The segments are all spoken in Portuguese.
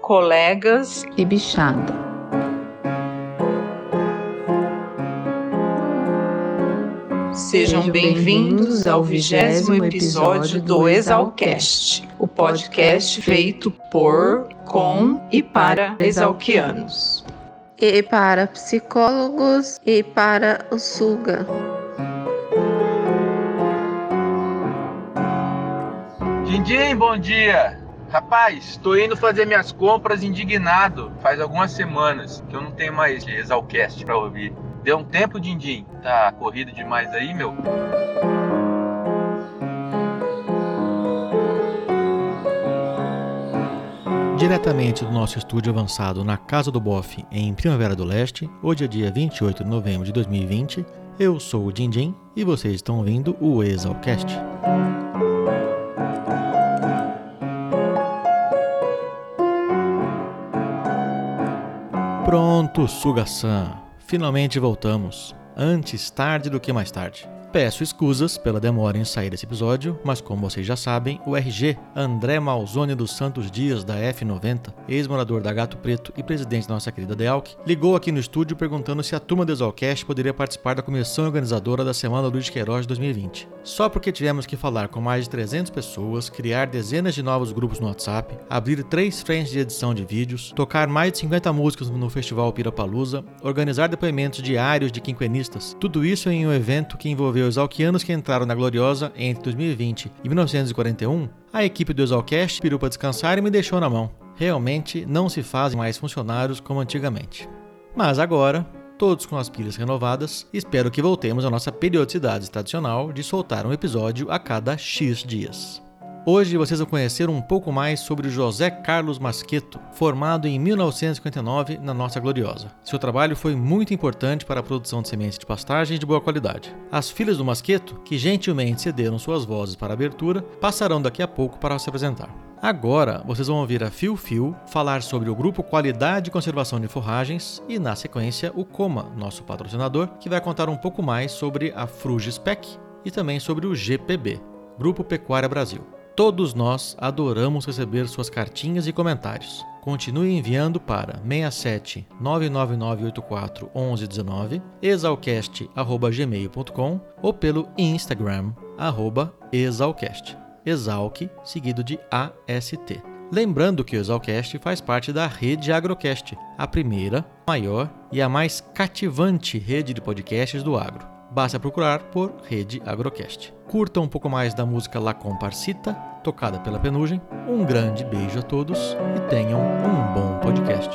colegas e bichada. Sejam bem-vindos ao vigésimo episódio do Exalcast, o podcast feito por, com e para exalquianos. E para psicólogos e para o Suga. Dindim, bom dia! Rapaz, tô indo fazer minhas compras indignado. Faz algumas semanas que eu não tenho mais Exalcast pra ouvir. Deu um tempo, Dindim? Tá corrido demais aí, meu? Diretamente do nosso estúdio avançado na Casa do Boff, em Primavera do Leste, hoje é dia 28 de novembro de 2020, eu sou o Dindim e vocês estão ouvindo o Exalcast. Pronto, Suga-san. Finalmente voltamos. Antes tarde do que mais tarde. Peço escusas pela demora em sair desse episódio, mas como vocês já sabem, o RG André Malzone dos Santos Dias da F90, ex-morador da Gato Preto e presidente da nossa querida Delk, ligou aqui no estúdio perguntando se a turma do Exalcast poderia participar da comissão organizadora da Semana Luiz Queiroz 2020. Só porque tivemos que falar com mais de 300 pessoas, criar dezenas de novos grupos no WhatsApp, abrir três frentes de edição de vídeos, tocar mais de 50 músicas no Festival Pirapalusa, organizar depoimentos diários de quinquenistas, tudo isso em um evento que envolveu os alquianos que entraram na Gloriosa entre 2020 e 1941, a equipe do Exalcast pirou para descansar e me deixou na mão. Realmente não se fazem mais funcionários como antigamente. Mas agora, todos com as pilhas renovadas, espero que voltemos à nossa periodicidade tradicional de soltar um episódio a cada X dias. Hoje vocês vão conhecer um pouco mais sobre José Carlos Masqueto, formado em 1959 na nossa Gloriosa. Seu trabalho foi muito importante para a produção de sementes de pastagem de boa qualidade. As filhas do Masqueto, que gentilmente cederam suas vozes para a abertura, passarão daqui a pouco para se apresentar. Agora vocês vão ouvir a Fio Fio falar sobre o grupo Qualidade e Conservação de Forragens e, na sequência, o Coma, nosso patrocinador, que vai contar um pouco mais sobre a Frugispec e também sobre o GPB, Grupo Pecuária Brasil. Todos nós adoramos receber suas cartinhas e comentários. Continue enviando para 67 99984 1119, exalcast@gmail.com ou pelo Instagram arroba exalcast. Exalc seguido de AST. Lembrando que o Exalcast faz parte da rede Agrocast, a primeira, maior e a mais cativante rede de podcasts do agro. Basta procurar por Rede Agrocast. Curta um pouco mais da música La Comparsita, tocada pela Penugem. Um grande beijo a todos e tenham um bom podcast.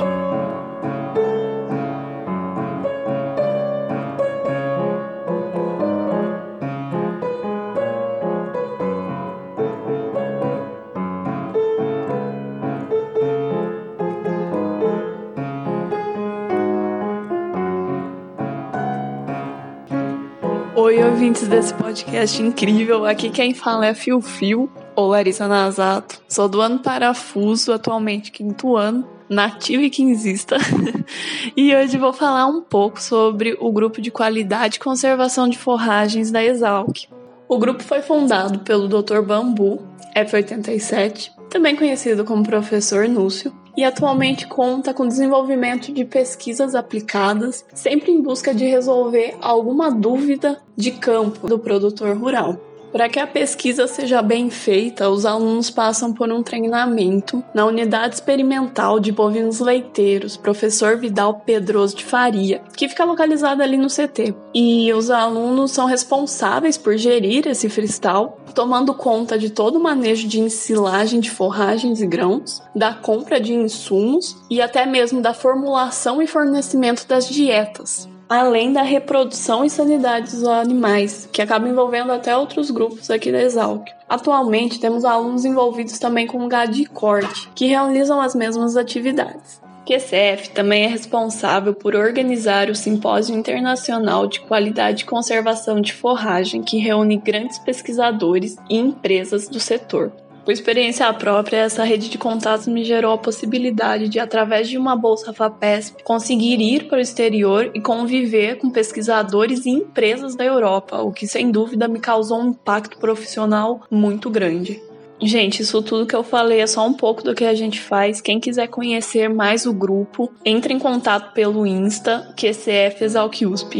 Oi, ouvintes desse podcast incrível. Aqui quem fala é Fio Fio, ou Larissa Nazato. Sou do ano parafuso, atualmente quinto ano, nativa e quinzista. e hoje vou falar um pouco sobre o grupo de qualidade e conservação de forragens da Exalc. O grupo foi fundado pelo Dr. Bambu, F87, também conhecido como Professor Núcio, e atualmente conta com desenvolvimento de pesquisas aplicadas, sempre em busca de resolver alguma dúvida de campo do produtor rural. Para que a pesquisa seja bem feita, os alunos passam por um treinamento na unidade experimental de bovinos leiteiros, professor Vidal Pedroso de Faria, que fica localizada ali no CT. E os alunos são responsáveis por gerir esse freestyle, tomando conta de todo o manejo de ensilagem de forragens e grãos, da compra de insumos e até mesmo da formulação e fornecimento das dietas além da reprodução e sanidade dos animais, que acaba envolvendo até outros grupos aqui da Exalc. Atualmente temos alunos envolvidos também com o gado de corte, que realizam as mesmas atividades. QCF também é responsável por organizar o Simpósio Internacional de Qualidade e Conservação de Forragem, que reúne grandes pesquisadores e empresas do setor. Por experiência própria, essa rede de contatos me gerou a possibilidade de, através de uma bolsa FAPESP, conseguir ir para o exterior e conviver com pesquisadores e empresas da Europa, o que sem dúvida me causou um impacto profissional muito grande. Gente, isso tudo que eu falei é só um pouco do que a gente faz. Quem quiser conhecer mais o grupo, entre em contato pelo Insta, QCF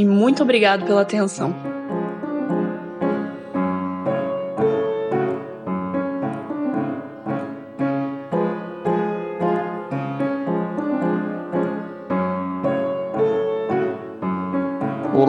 muito obrigado pela atenção.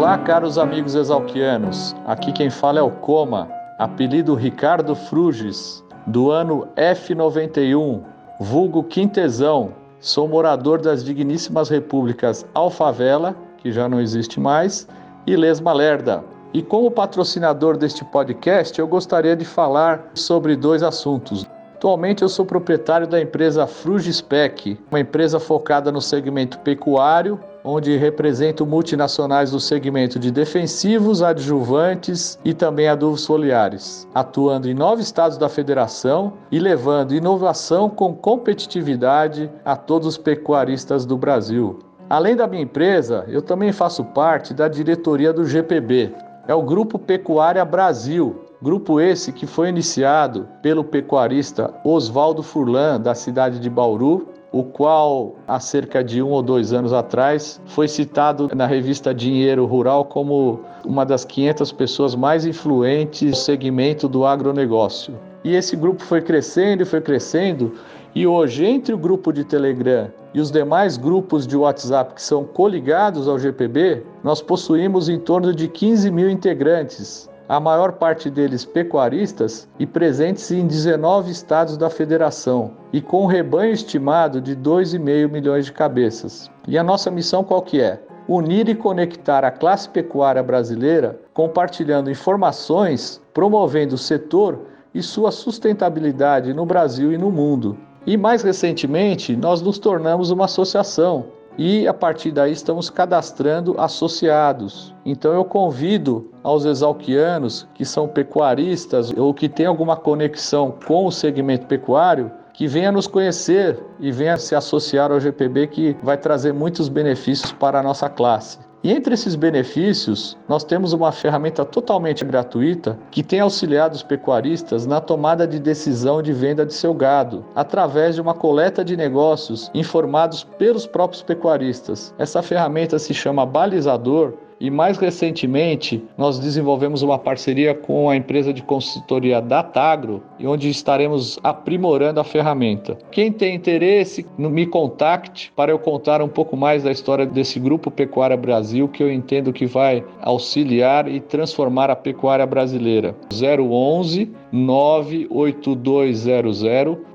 Olá, caros amigos exalquianos. Aqui quem fala é o Coma, apelido Ricardo Fruges, do ano F91, vulgo Quintesão. Sou morador das digníssimas repúblicas Alfavela, que já não existe mais, e Lesma Lerda. E como patrocinador deste podcast, eu gostaria de falar sobre dois assuntos. Atualmente eu sou proprietário da empresa Frugispec, uma empresa focada no segmento pecuário onde represento multinacionais do segmento de defensivos, adjuvantes e também adubos foliares, atuando em nove estados da federação e levando inovação com competitividade a todos os pecuaristas do Brasil. Além da minha empresa, eu também faço parte da diretoria do GPB, é o Grupo Pecuária Brasil, Grupo esse que foi iniciado pelo pecuarista Oswaldo Furlan, da cidade de Bauru, o qual há cerca de um ou dois anos atrás foi citado na revista Dinheiro Rural como uma das 500 pessoas mais influentes no segmento do agronegócio. E esse grupo foi crescendo e foi crescendo, e hoje, entre o grupo de Telegram e os demais grupos de WhatsApp que são coligados ao GPB, nós possuímos em torno de 15 mil integrantes, a maior parte deles pecuaristas e presentes em 19 estados da federação, e com um rebanho estimado de 2,5 milhões de cabeças. E a nossa missão qual que é? Unir e conectar a classe pecuária brasileira, compartilhando informações, promovendo o setor e sua sustentabilidade no Brasil e no mundo. E mais recentemente, nós nos tornamos uma associação e a partir daí estamos cadastrando associados. Então eu convido aos exalquianos que são pecuaristas ou que têm alguma conexão com o segmento pecuário que venha nos conhecer e venha se associar ao GPB que vai trazer muitos benefícios para a nossa classe. E entre esses benefícios, nós temos uma ferramenta totalmente gratuita que tem auxiliado os pecuaristas na tomada de decisão de venda de seu gado, através de uma coleta de negócios informados pelos próprios pecuaristas. Essa ferramenta se chama Balizador e mais recentemente, nós desenvolvemos uma parceria com a empresa de consultoria Datagro, onde estaremos aprimorando a ferramenta. Quem tem interesse, me contacte para eu contar um pouco mais da história desse grupo Pecuária Brasil, que eu entendo que vai auxiliar e transformar a pecuária brasileira. 011 98200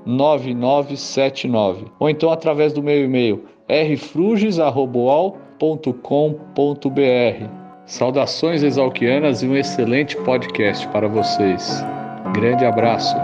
9979 ou então através do meu e-mail rfruges@al www.exalquianas.com.br. Saudações exalquianas e um excelente podcast para vocês. Grande abraço.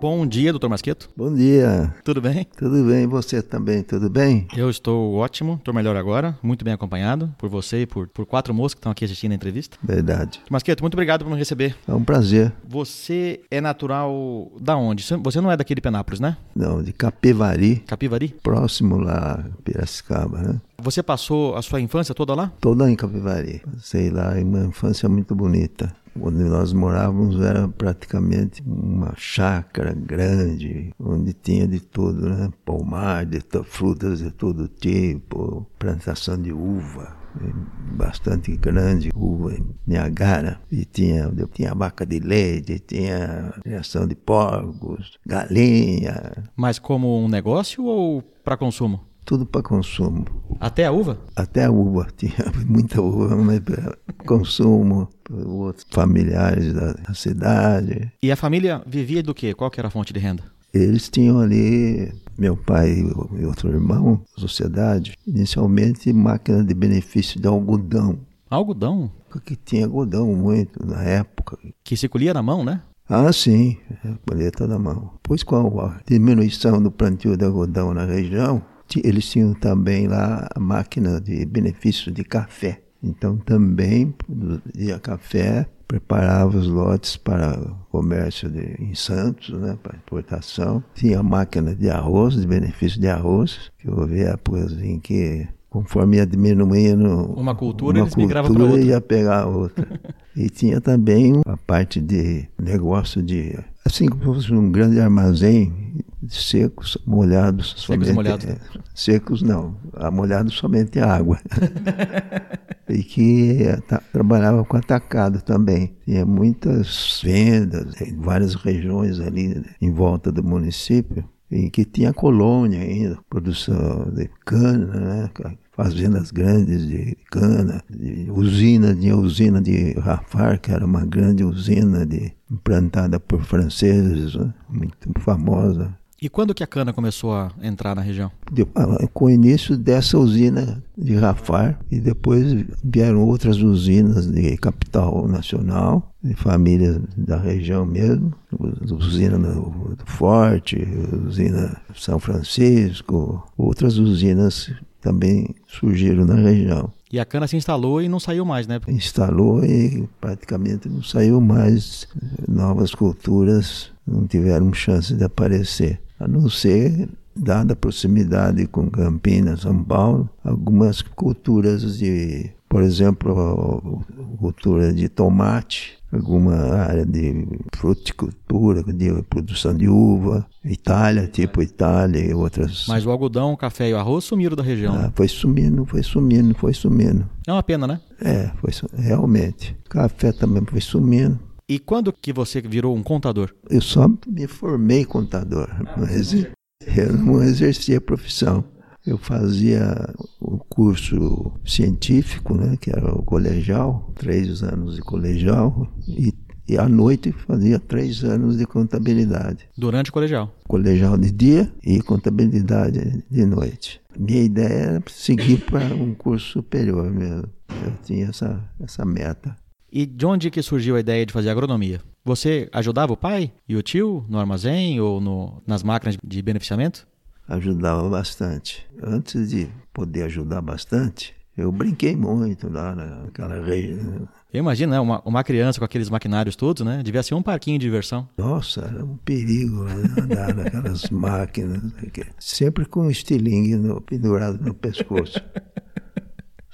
Bom dia, doutor Masqueto. Bom dia. Tudo bem? Tudo bem, você também, tudo bem? Eu estou ótimo, estou melhor agora, muito bem acompanhado por você e por, por quatro moços que estão aqui assistindo a entrevista. Verdade. Masqueto, muito obrigado por me receber. É um prazer. Você é natural da onde? Você não é daqui de Penápolis, né? Não, de Capivari. Capivari? Próximo lá, Piracicaba, né? Você passou a sua infância toda lá? Toda em Capivari. Passei lá, uma infância muito bonita. Onde nós morávamos era praticamente uma chácara grande, onde tinha de tudo, né? Pomar, de frutas de todo tipo, plantação de uva, bastante grande, uva Niagara, e tinha, tinha vaca de leite, tinha criação de porcos, galinha. Mas como um negócio ou para consumo? Tudo para consumo. Até a uva? Até a uva. Tinha muita uva, mas para consumo, para outros familiares da, da, cidade. E a família vivia do quê? Qual que era a fonte de renda? Eles tinham ali, meu pai e outro irmão, sociedade, inicialmente máquina de benefício de algodão. Algodão? Porque tinha algodão muito na época. Que se colhia na mão, né? Ah, sim, colheita na mão. Pois com a diminuição do plantio de algodão na região, eles tinham também lá a máquina de benefício de café. Então também produzia café, preparava os lotes para comércio de, em Santos, né, para exportação. Tinha a máquina de arroz, de benefício de arroz, que houve épocas em que conforme ia diminuindo Uma cultura, uma eles cultura, para outra. ia pegar outra. e tinha também a parte de negócio de, assim como se fosse um grande armazém secos, molhados. somente, molhados. é, secos não, a molhados somente água. e que eh, trabalhava com atacado também. Tinha muitas vendas em várias regiões ali né, em volta do município, e que tinha colônia ainda, produção de cana, né? fazendas grandes de cana, de usina, tinha usina de Rafar, que era uma grande usina de, implantada por franceses, né? muito famosa. E quando que a cana começou a entrar na região? Ah, com o início dessa usina de Rafar e depois vieram outras usinas de capital nacional, de famílias da região mesmo, us- usina do, do Forte, usina São Francisco, outras usinas também surgiram na região. E a cana se instalou e não saiu mais, né? Instalou e praticamente não saiu mais, novas culturas não tiveram chance de aparecer, a não ser dada a proximidade com Campinas, São Paulo, algumas culturas de, por exemplo, cultura de tomate, alguma área de fruticultura, de produção de uva, Itália, tipo Itália e outras. Mas o algodão, o café e o arroz sumiram da região. Ah, né? foi sumindo, foi sumindo, foi sumindo. É uma pena, né? É, foi realmente. Café também foi sumindo. E quando que você virou um contador? Eu só me formei contador, mas eu não exercia a profissão. Eu fazia o curso científico, né, que era o colegial, três anos de colegial, e, e à noite fazia três anos de contabilidade. Durante o colegial. Colegial de dia e contabilidade de noite. Minha ideia era seguir para um curso superior mesmo. Eu tinha essa, essa meta. E de onde que surgiu a ideia de fazer agronomia? Você ajudava o pai e o tio no armazém ou no, nas máquinas de beneficiamento? ajudava bastante. Antes de poder ajudar bastante, eu brinquei muito lá naquela região. Eu imagino, né? Uma, uma criança com aqueles maquinários todos, né? Devia ser um parquinho de diversão. Nossa, era um perigo né, andar naquelas máquinas. quê. Sempre com um estilingue no- pendurado no pescoço.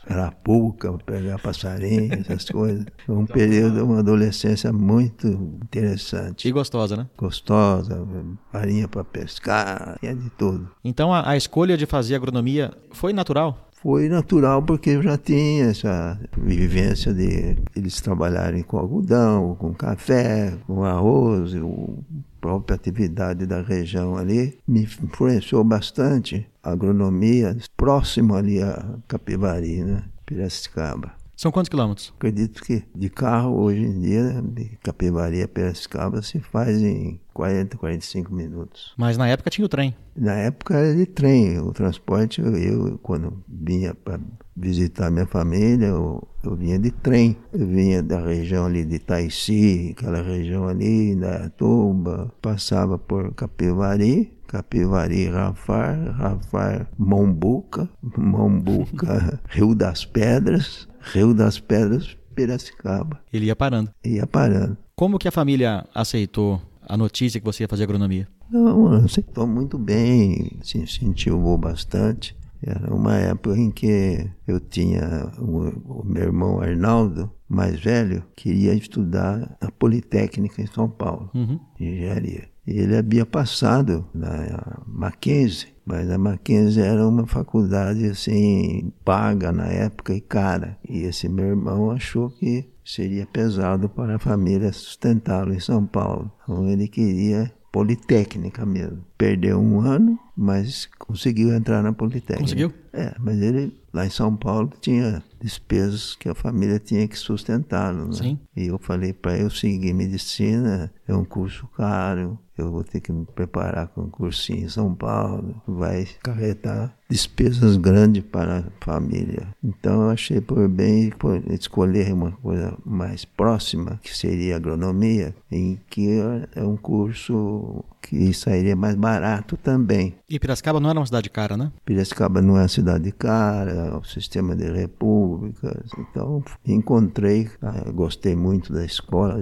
Arapuca, pegar passarinho, essas coisas. Foi um período, uma adolescência muito interessante. E gostosa, né? Gostosa, farinha para pescar, tinha de tudo. Então a, a escolha de fazer agronomia foi natural? Foi natural porque eu já tinha essa vivência de eles trabalharem com algodão, com café, com arroz, o- própria atividade da região ali me influenciou bastante a agronomia próximo ali a Capivari, né? Piracicaba. São quantos quilômetros? Acredito que de carro hoje em dia, de Capivari a Piracicaba, se faz em 40, 45 minutos. Mas na época tinha o trem. Na época era de trem, o transporte, eu, quando vinha para visitar minha família, eu, eu vinha de trem. Eu vinha da região ali de Itaici, aquela região ali, da Tuba, passava por Capivari, Capivari, Rafar, Rafar, Mombuca, Mombuca, Rio das Pedras, Rio das Pedras, Piracicaba. Ele ia parando. Ia parando. Como que a família aceitou a notícia que você ia fazer agronomia? Não, aceitou muito bem, se incentivou bastante. Era uma época em que eu tinha o, o meu irmão Arnaldo, mais velho, queria estudar na Politécnica em São Paulo, Uhum. engenharia. E ele havia passado na Mackenzie, mas a Mackenzie era uma faculdade assim paga na época e cara. E esse meu irmão achou que seria pesado para a família sustentá-lo em São Paulo. Então ele queria Politécnica mesmo. Perdeu um ano, mas conseguiu entrar na Politécnica. Conseguiu? É, mas ele lá em São Paulo tinha despesas que a família tinha que sustentá-lo. Né? Sim. E eu falei para eu seguir medicina, é um curso caro, eu vou ter que me preparar com um cursinho em São Paulo, vai carregar despesas grandes para a família. Então eu achei por bem por escolher uma coisa mais próxima, que seria agronomia, em que é um curso que sairia mais barato também. E Piracicaba não era uma cidade cara, né? Piracicaba não é uma cidade cara, é um sistema de repúblicas. Então, encontrei, ah, gostei muito da escola.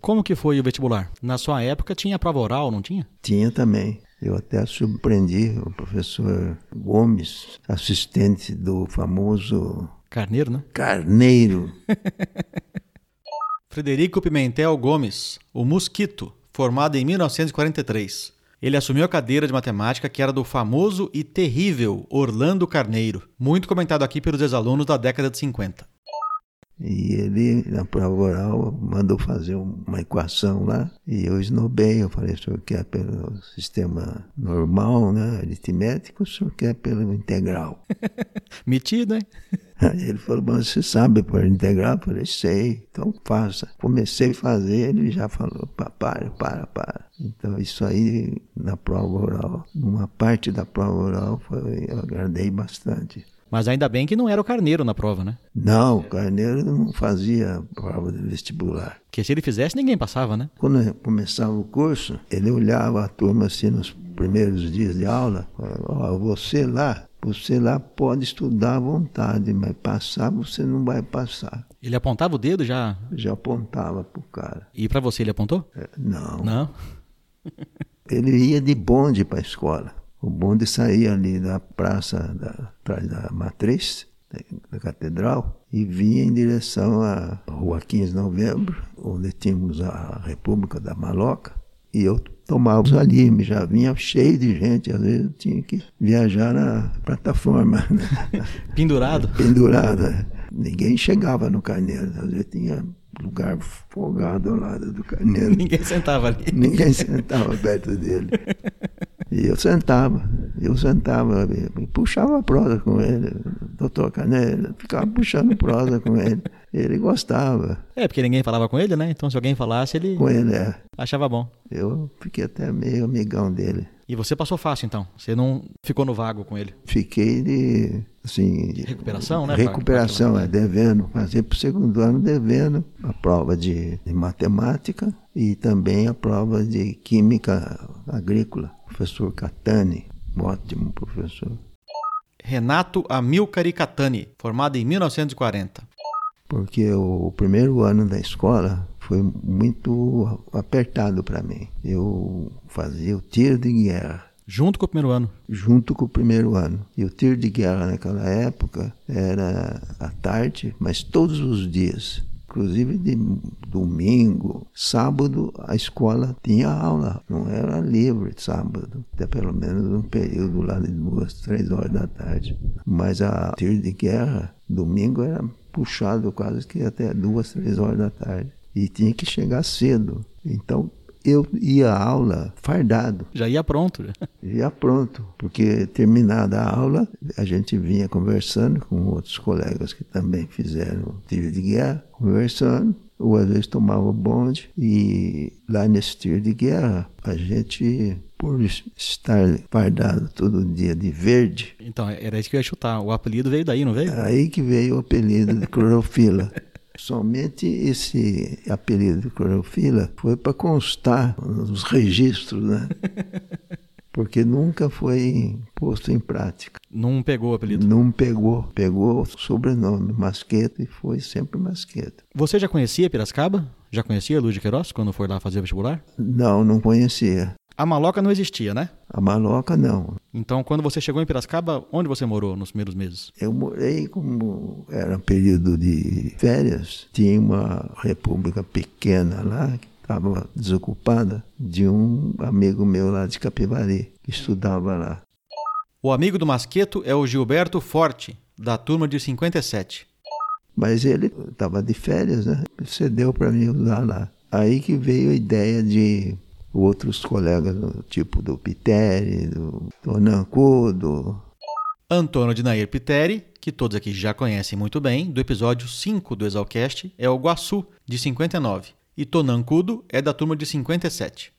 Como que foi o vestibular? Na sua época tinha prova oral, não tinha? Tinha também. Eu até surpreendi o professor Gomes, assistente do famoso Carneiro, né? Carneiro. Frederico Pimentel Gomes, o Mosquito, formado em 1943. Ele assumiu a cadeira de matemática que era do famoso e terrível Orlando Carneiro, muito comentado aqui pelos ex-alunos da década de 50. E ele, na prova oral, mandou fazer uma equação lá. E eu esnobei, eu falei, o senhor quer pelo sistema normal, né, aritmético, o senhor quer pelo integral. Metido, hein? Aí ele falou, mas você sabe por integral? Eu falei, sei, então faça. Comecei a fazer, ele já falou, para, para, para. Então isso aí, na prova oral, numa parte da prova oral, foi, eu agradei bastante. Mas ainda bem que não era o Carneiro na prova, né? Não, o Carneiro não fazia prova de vestibular. Porque se ele fizesse, ninguém passava, né? Quando começava o curso, ele olhava a turma assim nos primeiros dias de aula, ó, você lá, você lá pode estudar à vontade, mas passar você não vai passar. Ele apontava o dedo já? Já apontava pro cara. E para você ele apontou? É, não. Não? ele ia de bonde para a escola. O bonde saía ali da praça, da, atrás da matriz, da catedral, e vinha em direção à rua 15 de novembro, onde tínhamos a República da Maloca, e eu tomava ali, já vinha cheio de gente, às vezes eu tinha que viajar na plataforma. Pendurado? Pendurado. é. Ninguém chegava no Carneiro, às vezes tinha lugar folgado ao lado do Carneiro. Ninguém sentava ali. Ninguém sentava perto dele. E eu sentava, eu sentava, e puxava prosa com ele, doutor Carneiro, ficava puxando prosa com ele. Ele gostava. É, porque ninguém falava com ele, né? Então se alguém falasse, ele Com ele, é. achava bom. Eu fiquei até meio amigão dele. E você passou fácil, então? Você não ficou no vago com ele? Fiquei de, assim... De recuperação, né? Recuperação, Pra- é, devendo. Passei para o segundo ano devendo a prova de, de matemática e também a prova de química agrícola. Professor Catani, ótimo professor. Renato Amilcari Catani, formado em 1940. porque o primeiro ano da escola foi muito apertado para mim. Eu fazia o tiro de guerra Junto com o primeiro ano. junto com o primeiro ano. E o tiro de guerra naquela época era à tarde, mas todos os dias. Inclusive de domingo, sábado, a escola tinha aula, não era livre sábado, até pelo menos um período lá de duas, três horas da tarde. Mas a tiro de guerra, domingo era puxado quase que até duas, três horas da tarde. E tinha que chegar cedo. Então eu ia à aula fardado. Já ia pronto. já. Já pronto, porque terminada a aula, a gente vinha conversando com outros colegas que também fizeram tiro de guerra, conversando, ou às vezes tomava bonde, e lá nesse tiro de guerra, a gente, por estar fardado todo dia de verde, Então, era isso que eu ia chutar. O apelido veio daí, não veio? aí que veio o apelido de clorofila. Somente esse apelido de clorofila foi para constar nos registros, né? Porque nunca foi posto em prática. Não pegou o apelido. Não pegou, pegou o sobrenome Masqueta e foi sempre Masqueta. Você já conhecia Piracicaba? Já conhecia Luiz de Queiroz quando foi lá fazer vestibular? Não, não conhecia. A maloca não existia, né? A maloca não. Então, quando você chegou em Piracicaba, onde você morou nos primeiros meses? Eu morei como era período de férias, tinha uma república pequena lá que estava desocupada de um amigo meu lá de Capivari que estudava lá. O amigo do Masqueto é o Gilberto Forte, da turma de 57. Mas ele estava de férias, né? Cedeu para mim usar lá. Aí que veio a ideia de outros colegas, do tipo do Piteri, do Tonancu, do Antônio de Nair Piteri, que todos aqui já conhecem muito bem, do episódio 5 do Exalcast, é o Guaçu, de 59. E Tonancudo é da turma de 57.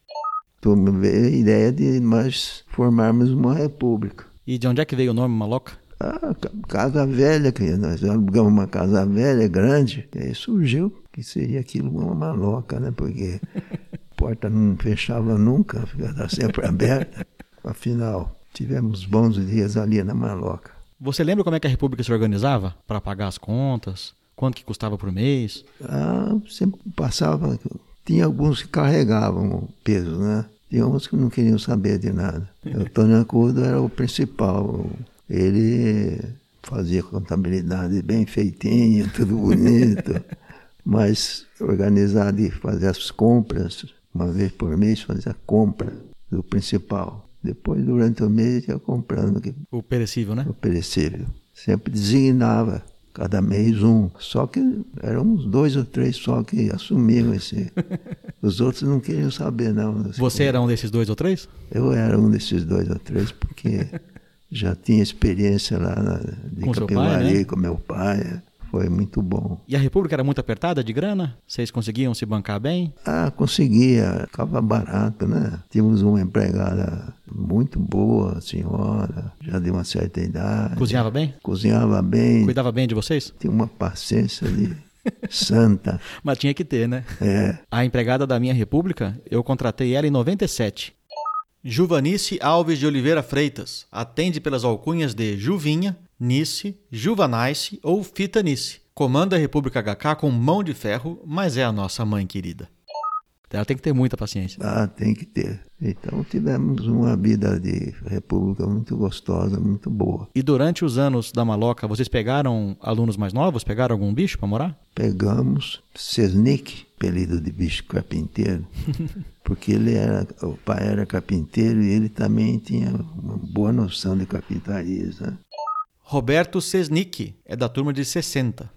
turma veio a ideia de nós formarmos uma república. E de onde é que veio o nome Maloca? Ah, ca- casa velha, que nós alugamos uma casa velha, grande, e aí surgiu que seria aquilo uma maloca, né? Porque porta não fechava nunca, ficava sempre aberta. Afinal, tivemos bons dias ali na maloca. Você lembra como é que a República se organizava para pagar as contas? Quanto que custava por mês? Ah, sempre passava, tinha alguns que carregavam o peso, né? Tinha uns que não queriam saber de nada. O Tony Acudo era o principal. Ele fazia contabilidade bem feitinha, tudo bonito, mas organizado e fazer as compras, uma vez por mês fazia a compra do principal. Depois, durante o mês, ia comprando O perecível, né? o perecível. Sempre designava cada mês um. Só que eram uns dois ou três só que assumiam esse. Os outros não queriam saber, não. Você era um desses dois ou três? Eu era um desses dois ou três, porque já tinha experiência lá na, de Com Capivari né? com meu pai. Foi muito bom. E a República era muito apertada de grana? Vocês conseguiam se bancar bem? Ah, conseguia, ficava barato, né? Tínhamos uma empregada muito boa, senhora, já de uma certa idade. Cozinhava bem? Cozinhava bem, Cuidava bem de vocês? tinha uma paciência de santa. Mas tinha que ter, né? É, A empregada da minha república, eu contratei ela em 97. Juvanice Alves de Oliveira Freitas. Atende pelas alcunhas de Juvinha, Nice, Juvanice ou Fitanice. Comanda a República HK com mão de ferro, mas é a nossa mãe querida. Ela tem que ter muita paciência. ah, tem que ter. Então tivemos uma vida de república muito gostosa, muito boa. E durante os anos da maloca, vocês pegaram alunos mais novos? Pegaram algum bicho para morar? Pegamos Sesnick, apelido de bicho carpinteiro, porque ele era, o pai era carpinteiro e ele também tinha uma boa noção de carpintaria, né? Roberto Sesnick, é da turma de 60.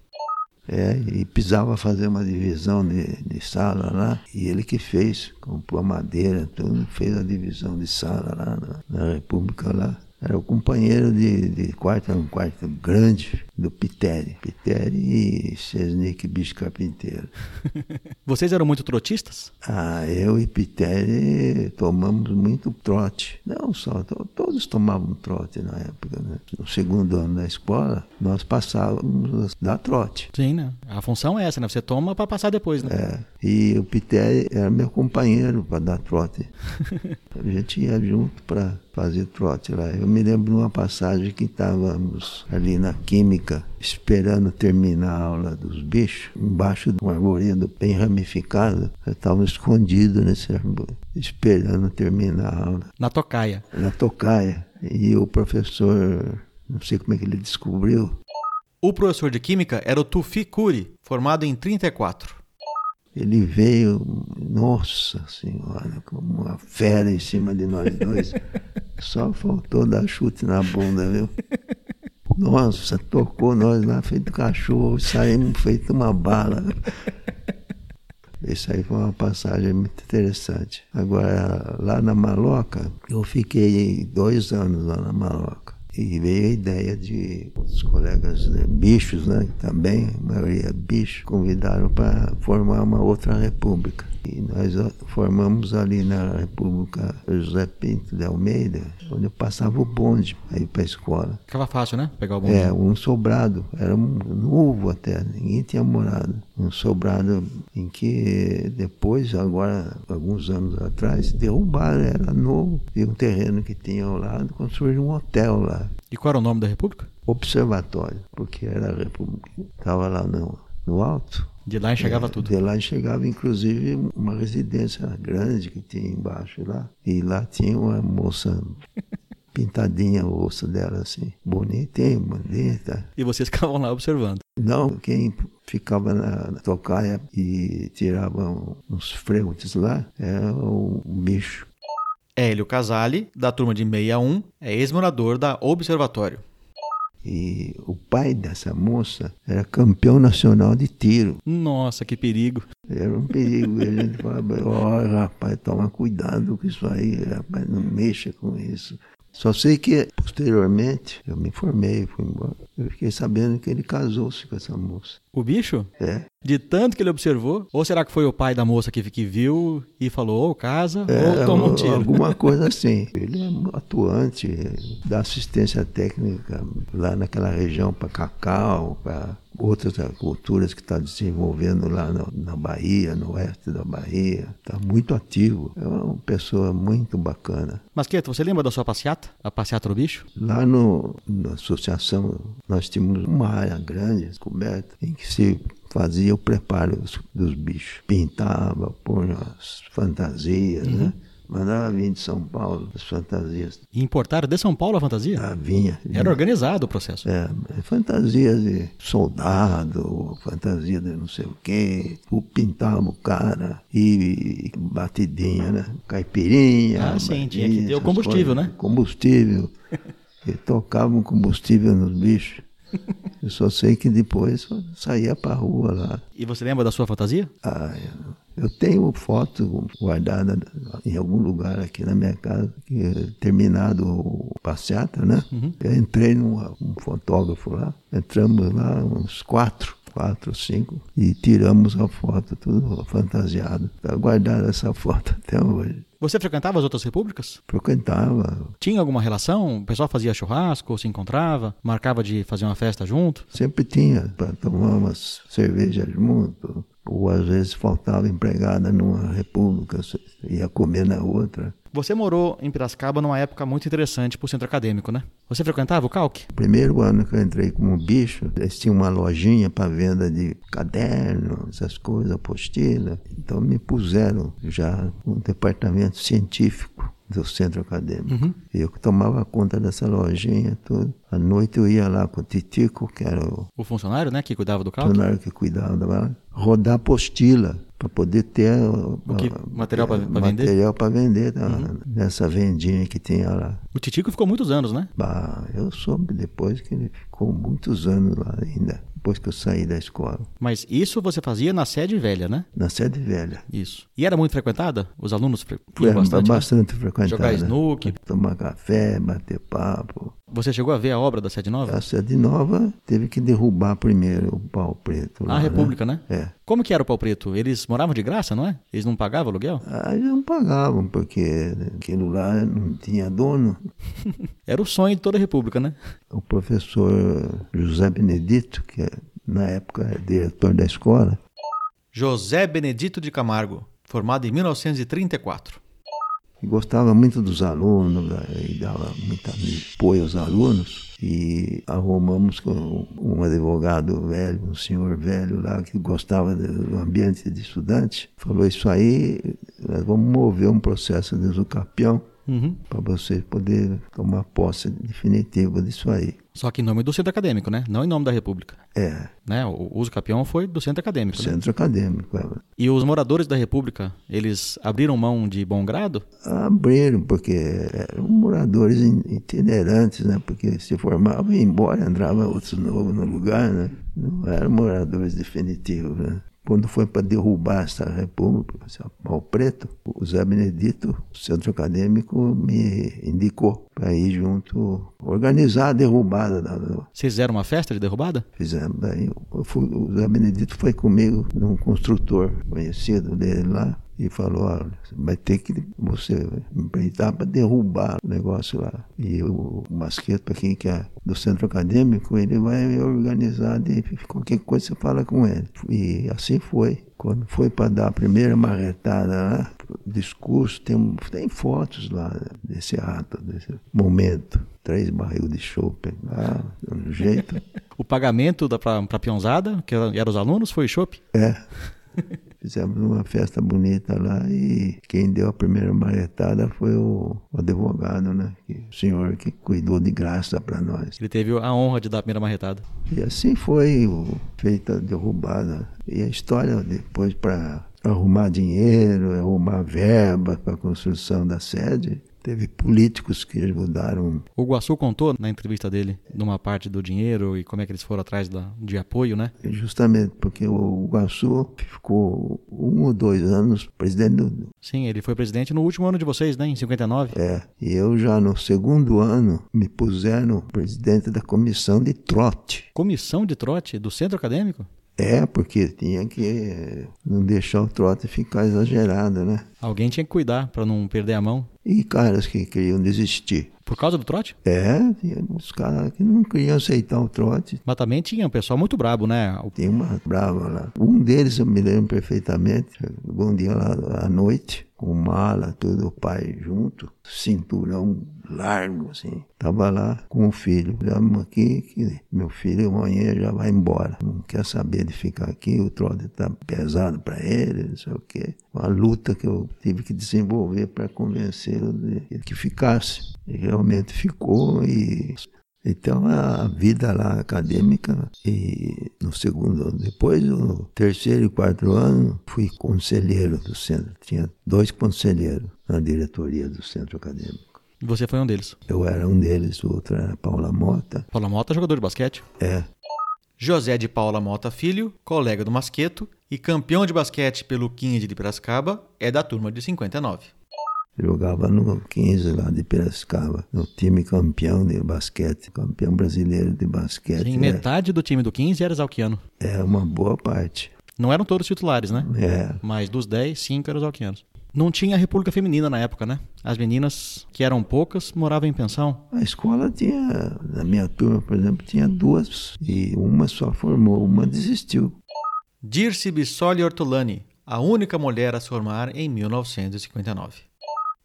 É, e precisava fazer uma divisão de, de sala lá, e ele que fez, comprou a madeira, tudo, fez a divisão de sala lá na, na República lá. Era o companheiro de, de quarto, era um quarto grande do Piteri. Piteri e Chesnick, bicho carpinteiro. Vocês eram muito trotistas? Ah, eu e Piteri tomamos muito trote. Não só, to- todos tomavam trote na época, né? No segundo ano da escola, nós passávamos da trote. Sim, né? A função é essa, né? Você toma para passar depois, né? É, e o Piteri era meu companheiro para dar trote. A gente ia junto para fazer trote lá. Eu me lembro de uma passagem que estávamos ali na Química, esperando terminar a aula dos bichos, embaixo de um arvoredo bem ramificado. Estávamos escondidos nesse arvoredo, esperando terminar a aula, Na tocaia. na tocaia. E o professor, não sei como é que ele descobriu, O professor de Química era o Tufi Curi, formado em 34. Ele veio, nossa senhora, como uma fera em cima de nós dois. Só faltou dar chute na bunda, viu? Nossa, tocou nós lá feito cachorro, saímos feito uma bala. Isso aí foi uma passagem muito interessante. Agora, lá na Maloca, eu fiquei dois anos lá na Maloca. E veio a ideia de os colegas né, bichos, né, também, a maioria bicho, convidaram para formar uma outra república. E nós formamos ali na República José Pinto de Almeida, onde eu passava o bonde aí para a escola. Ficava fácil, né? Pegar o bonde. É, um sobrado, era um novo até, ninguém tinha morado. Um sobrado em que depois, agora, alguns anos atrás, derrubaram, era novo, e um terreno que tinha ao lado, construíram um hotel lá, E qual era o nome da república? observatório, porque era a República, estava lá no, no alto. De lá enxergava É, tudo. De lá chegava inclusive uma residência grande que tinha embaixo lá. E lá tinha uma moça pintadinha o rosto dela assim, bonitinha, bonita. E vocês ficavam lá observando. Não, quem ficava na, na tocaia e tirava uns freudes lá era o bicho. Hélio Casale, da turma de 61, é ex-morador da Observatório. E o pai dessa moça era campeão nacional de tiro. Nossa, que perigo. Era um perigo. E a gente falava, olha, rapaz, toma cuidado com isso aí, rapaz, não mexa com isso. Só sei que, posteriormente, eu me informei, fui embora. Eu fiquei sabendo que ele casou-se com essa moça. O bicho? É, De tanto que ele observou? Ou será que foi o pai da moça que, que viu e falou, ou casa, é ou toma um tiro? alguma coisa assim. Ele é atuante, dá assistência técnica lá naquela região para cacau, para outras culturas que está desenvolvendo lá na, na Bahia, no oeste da Bahia. Está muito ativo. É uma pessoa muito bacana. Mas, Quieto, você lembra da sua passeata? A passeata do bicho? Lá no, na associação, nós tínhamos uma área grande, coberta, em que se fazia o preparo dos, bichos. Pintava, punha as fantasias, né? Mandava vir de São Paulo, as fantasias. E importaram de São Paulo a fantasia? Ah, vinha. vinha. Era organizado o processo. É, fantasias de soldado, fantasia de não sei o quê, o pintava o cara e batidinha, né? Caipirinha. Ah, sim, tinha que ter o combustível, coisas. né? Combustível. e tocavam combustível nos bichos. Eu só sei que depois saía pra rua lá. E você lembra da sua fantasia? Ah, eu, eu tenho foto guardada em algum lugar aqui na minha casa, que terminado o passeata, né? Eu entrei num um fotógrafo lá, entramos lá uns quatro, quatro, cinco, e tiramos a foto, tudo fantasiado. Está guardada essa foto até hoje. Você frequentava as outras repúblicas? Frequentava, Tinha alguma relação? O pessoal fazia churrasco, se encontrava, marcava de fazer uma festa junto? sempre tinha para tomar umas cervejas junto, ou às vezes faltava empregada numa república, ia comer na outra. Você morou em Piracicaba numa época muito interessante para o centro acadêmico, né? Você frequentava o Calque? Primeiro ano que eu entrei como bicho, eles tinham uma lojinha para venda de caderno, essas coisas, apostila. Então me puseram já um departamento científico do centro acadêmico. E eu que tomava conta dessa lojinha, tudo. À noite eu ia lá com o Titico, que era o O funcionário, né, que cuidava do Calque? funcionário que cuidava lá, rodar apostila para poder ter o que- material pra- pra vender? material para vender tá? nessa vendinha que tinha lá. O Titico ficou muitos anos, né? Bah, eu soube depois que ele ficou muitos anos lá ainda, depois que eu saí da escola, Mas isso você fazia na sede velha, né? na sede velha. Isso. E era muito frequentada? Os alunos fre... Foi iam bastante? bastante, né? frequentada. Jogar snooker. Tomar café, bater papo. Você chegou a ver a obra da sede nova? A sede nova teve que derrubar primeiro o pau preto. lá, a República, né? É. Como que era o pau preto? Eles moravam de graça, não é? Eles não pagavam aluguel? Ah, eles não pagavam, porque aquilo lá não tinha dono. Era o sonho de toda a República, né? O professor José Benedito, que na época era diretor da escola, José Benedito de Camargo, formado em 1934. E gostava muito dos alunos, e dava muito apoio aos alunos. E arrumamos com um advogado velho, um senhor velho lá, que gostava do ambiente de estudante. Falou: Isso aí, nós vamos mover um processo de usucapião Uhum. para você poder tomar posse definitiva disso aí. Só que em nome do centro acadêmico, né? Não em nome da República. É, Né? O uso capião foi do centro acadêmico. né? centro acadêmico. é. E os moradores da República, eles abriram mão de bom grado? Abriram, porque eram moradores in- itinerantes, né? Porque se formavam e embora, entrava outros novos no lugar, né? Não eram moradores definitivos, né? Quando foi para derrubar essa república, esse pau preto, o Zé Benedito, o centro acadêmico, me indicou para ir junto, organizar a derrubada. Da, Vocês fizeram uma festa de derrubada? fizemos. Daí eu fui- o Zé Benedito foi comigo num construtor conhecido dele lá e falou, olha, vai ter que você empreitar para derrubar o negócio lá. E o, Masqueto, aqui que é do centro acadêmico, ele vai organizar, de, qualquer coisa você fala com ele. E assim foi. Quando foi para dar a primeira marretada lá, discurso, tem, tem fotos lá desse ato, desse momento. Três barril de chope lá, do jeito. O pagamento da, pra, pra peãozada, que era- eram os alunos, foi chopp? É. Fizemos uma festa bonita lá e quem deu a primeira marretada foi o, o advogado, né? Que- o senhor que cuidou de graça para nós. Ele teve a honra de dar a primeira marretada. E assim foi o- feita a derrubada. E a história depois para arrumar dinheiro, arrumar verba para a construção da sede, teve políticos que ajudaram O Guaçu contou na entrevista dele numa parte do dinheiro e como é que eles foram atrás da, de apoio, né? justamente porque o Iguaçu ficou um ou dois anos presidente do, Sim, ele foi presidente no último ano de vocês, né? Em 59. É, e eu já no segundo ano me puseram presidente da comissão de trote. Comissão de trote do centro acadêmico? É, porque tinha que não deixar o trote ficar exagerado, né? Alguém tinha que cuidar pra não perder a mão. E caras que queriam desistir. Por causa do trote? É, tinha uns caras que não queriam aceitar o trote. Mas também tinha um pessoal muito brabo, né? Tem uma brava lá. Um deles eu me lembro perfeitamente. Bom dia lá à noite. Com mala, tudo, o pai junto, cinturão largo, assim. Tava lá com o filho. Vamos aqui, que meu filho amanhã já vai embora. Não quer saber de ficar aqui, o trote tá pesado para ele, não sei o quê. Uma luta que eu tive que desenvolver para convencê-lo de que ficasse. E realmente ficou e então a vida lá acadêmica e no segundo ano, depois no terceiro e quarto ano fui conselheiro do centro. Tinha dois conselheiros na diretoria do centro acadêmico. E você foi um deles? Eu era um deles, o outro era Paula Mota. Paula Mota, jogador de basquete? É. José de Paula Mota Filho, colega do Masqueto e campeão de basquete pelo 15 de Piracicaba, é da turma de 59. Jogava no 15 lá de Piracicaba, no time campeão de basquete, campeão brasileiro de basquete. Sim, metade do time do 15 era exalquiano. É uma boa parte. Não eram todos titulares, né? É. Mas dos 10, 5 eram exalquianos. Não tinha República Feminina na época, né? As meninas, que eram poucas, moravam em pensão. A escola tinha, na minha turma, por exemplo, tinha duas e uma só formou, uma desistiu. Dirce Bissoli Ortolani, a única mulher a se formar em 1959.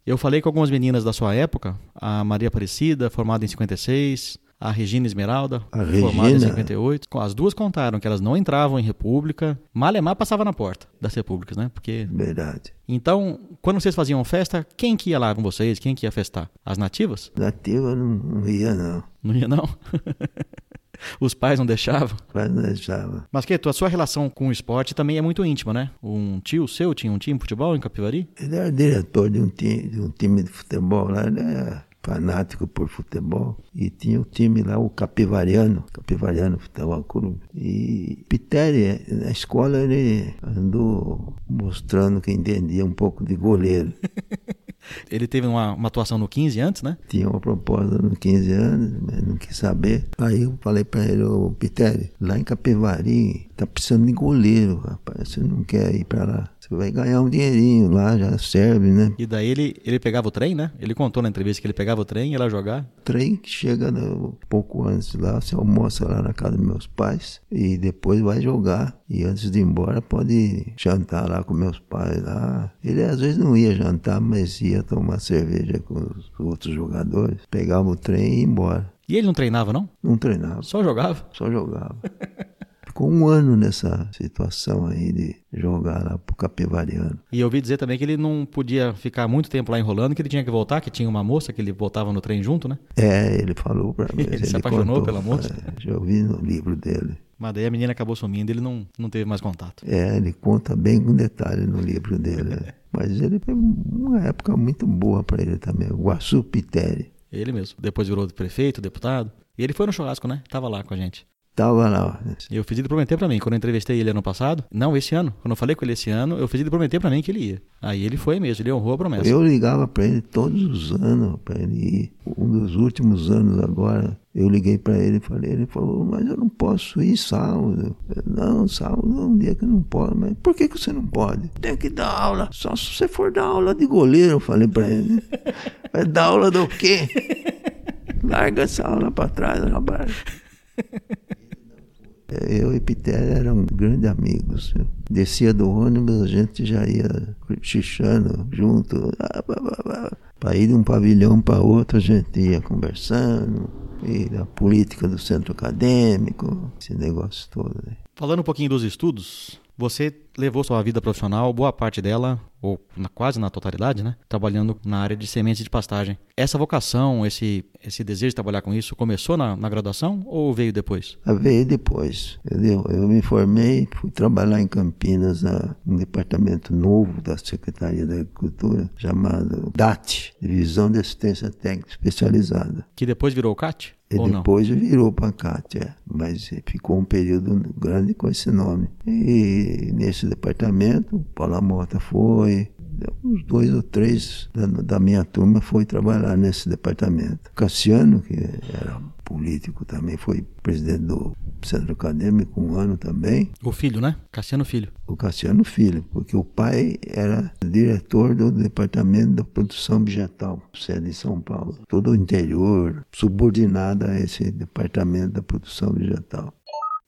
Eu falei com algumas meninas da sua época, a Maria Aparecida, formada em 56, a Regina Esmeralda, A formada em Regina? 58. As duas contaram que elas não entravam em república. Malemar passava na porta das repúblicas, né? Porque Verdade. então, quando vocês faziam festa, quem que ia lá com vocês? Quem que ia festar? As nativas? Nativa não, não ia, não. Não ia não. Os pais não deixavam. Quase não deixava. Mas que a sua relação com o esporte também é muito íntima, né? Um tio seu tinha um time de futebol em Capivari? Ele era diretor de um time de, um time de futebol lá, ele era fanático por futebol. E tinha o time lá, o Capivariano, Capivariano Futebol Clube. E Piteri, na escola, ele andou mostrando que entendia um pouco de goleiro. Ele teve uma, uma atuação no 15 antes, né? Tinha uma proposta nos 15 anos, mas não quis saber. Aí eu falei pra ele, ô Piteri, lá em Capivari tá precisando de goleiro, rapaz. Você não quer ir pra lá? Você vai ganhar um dinheirinho lá, já serve, né? E daí ele, ele pegava o trem, né? Ele contou na entrevista que ele pegava o trem e ia lá jogar. Trem que chega no- pouco antes lá, você almoça lá na casa dos meus pais e depois vai jogar. E antes de ir embora pode jantar lá com meus pais lá. Ele às vezes não ia jantar, mas ia tomar cerveja com os outros jogadores. Pegava o trem e ia embora. E ele não treinava, não? Não treinava, Só jogava. só jogava. Ficou um ano nessa situação aí de jogar lá pro Capivariano. E eu ouvi dizer também que ele não podia ficar muito tempo lá enrolando, que ele tinha que voltar, que tinha uma moça que ele voltava no trem junto, né? É, ele falou pra mim. Ele se apaixonou pela moça? É, já ouvi no livro dele. Mas daí a menina acabou sumindo e ele não, não teve mais contato. É, ele conta bem com detalhe no livro dele. é. Mas ele foi uma época muito boa para ele também. O Guaçu Piteri. Ele mesmo. Depois virou prefeito, deputado. E ele foi no churrasco, né? Tava lá com a gente. Tava. E eu fiz ele prometer pra mim, quando eu entrevistei ele ano passado. Não, esse ano. Quando eu falei com ele esse ano, eu fiz ele prometer pra mim que ele ia. Aí ele foi mesmo, ele honrou a promessa. Eu ligava para ele todos os anos para ele ir. Um dos últimos anos agora, eu liguei para ele e falei, ele falou, mas eu não posso ir sábado. Eu, não, sábado é um dia que eu não posso. Mas por que, que você não pode? Tem que dar aula. Só se você for dar aula de goleiro, eu falei para ele. Vai dar aula do quê? Larga essa aula para trás, rapaz. Eu e Peter eram grandes amigos. Descia do ônibus, a gente já ia xixando junto. Para ir de um pavilhão para outro, a gente ia conversando. E da política do centro acadêmico, esse negócio todo. Né? Falando um pouquinho dos estudos, você levou sua vida profissional, boa parte dela, ou na- quase na totalidade, né? Trabalhando na área de sementes de pastagem. Essa vocação, esse, esse desejo de trabalhar com isso, começou na, na graduação ou veio depois? Ah, Veio depois. Entendeu? Eu me formei, fui trabalhar em Campinas, na, num departamento novo da Secretaria da Agricultura, chamado DAT, Divisão de Assistência Técnica Especializada. Que depois virou o CAT? E ou não? depois virou para CAT, é. mas ficou um período grande com esse nome. E nesse departamento, Paula Mota foi, uns dois ou três da, da minha turma foi trabalhar nesse departamento. Cassiano, que era político também, foi presidente do centro acadêmico um ano também. O filho, né? Cassiano Filho. O Cassiano Filho, porque o pai era diretor do departamento da produção vegetal, sede em São Paulo. Todo o interior, subordinado a esse departamento da produção vegetal.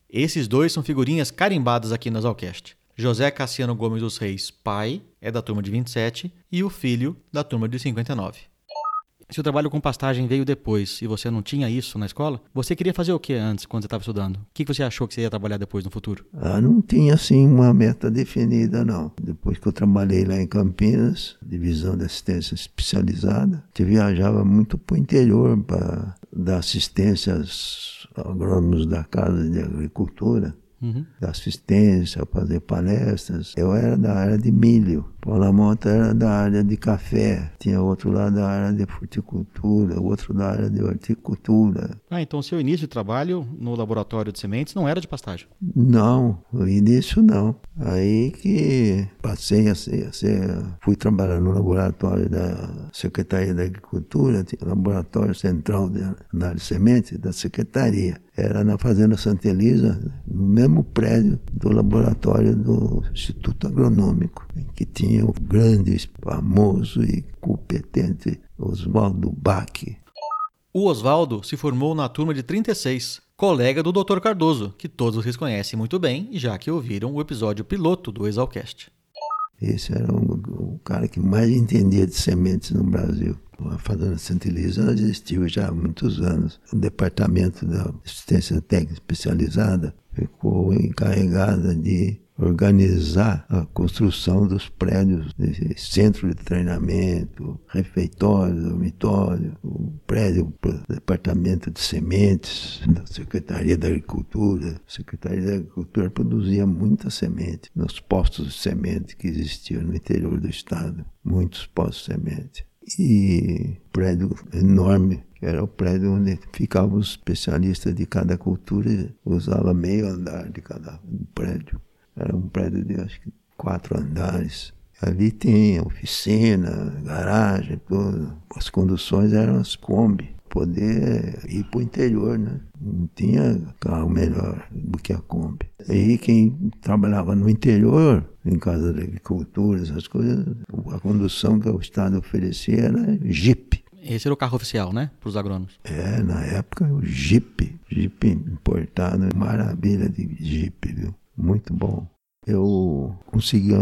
Esses dois são figurinhas carimbadas aqui na Zalcast. José Cassiano Gomes dos Reis, pai, é da turma de 27 e o filho da turma de 59. Se o trabalho com pastagem veio depois e você não tinha isso na escola, você queria fazer o que antes, quando você estava estudando? O que você achou que você ia trabalhar depois no futuro? Ah, não tinha assim uma meta definida, não. Depois que eu trabalhei lá em Campinas, divisão de assistência especializada, eu viajava muito para o interior para dar assistência aos agrônomos da Casa de Agricultura. Uhum. assistência, fazer palestras. Eu era da área de milho, Paula Monta era da área de café, tinha outro lá da área de fruticultura, outro da área de horticultura. Ah, então o seu início de trabalho no laboratório de sementes não era de pastagem. Não, no início não. Aí que passei a ser, a ser fui trabalhar no laboratório da Secretaria da Agricultura, tinha o laboratório central de análise de sementes da Secretaria. Era na Fazenda Santa Elisa, no mesmo prédio do laboratório do Instituto Agronômico, em que tinha o grande, famoso e competente Oswaldo Bach. O Oswaldo se formou na turma de 36, colega do Dr. Cardoso, que todos vocês conhecem muito bem, já que ouviram o episódio piloto do Exalcast. Esse era o, o cara que mais entendia de sementes no Brasil. A Fazenda Santa Elisa existiu já há muitos anos. O departamento da assistência técnica especializada ficou encarregada de organizar a construção dos prédios, centro de treinamento, refeitório, dormitório, o prédio do departamento de sementes da Secretaria da Agricultura. A Secretaria da Agricultura produzia muita semente nos postos de semente que existiam no interior do estado, muitos postos de semente. E prédio enorme que era o prédio onde ficavam os especialistas de cada cultura, usava meio andar de cada prédio. Era um prédio de acho que quatro andares. Ali tinha oficina, garagem, tudo. As conduções eram as Kombi. Poder ir para o interior, né? Não tinha carro melhor do que a Kombi. Aí quem trabalhava no interior, em casa da agricultura, essas coisas, a condução que o Estado oferecia era Jeep. Esse era o carro oficial, né? Para os agrônomos. É, na época o Jeep. Jeep importado, maravilha de Jeep, viu? Muito bom. Eu consegui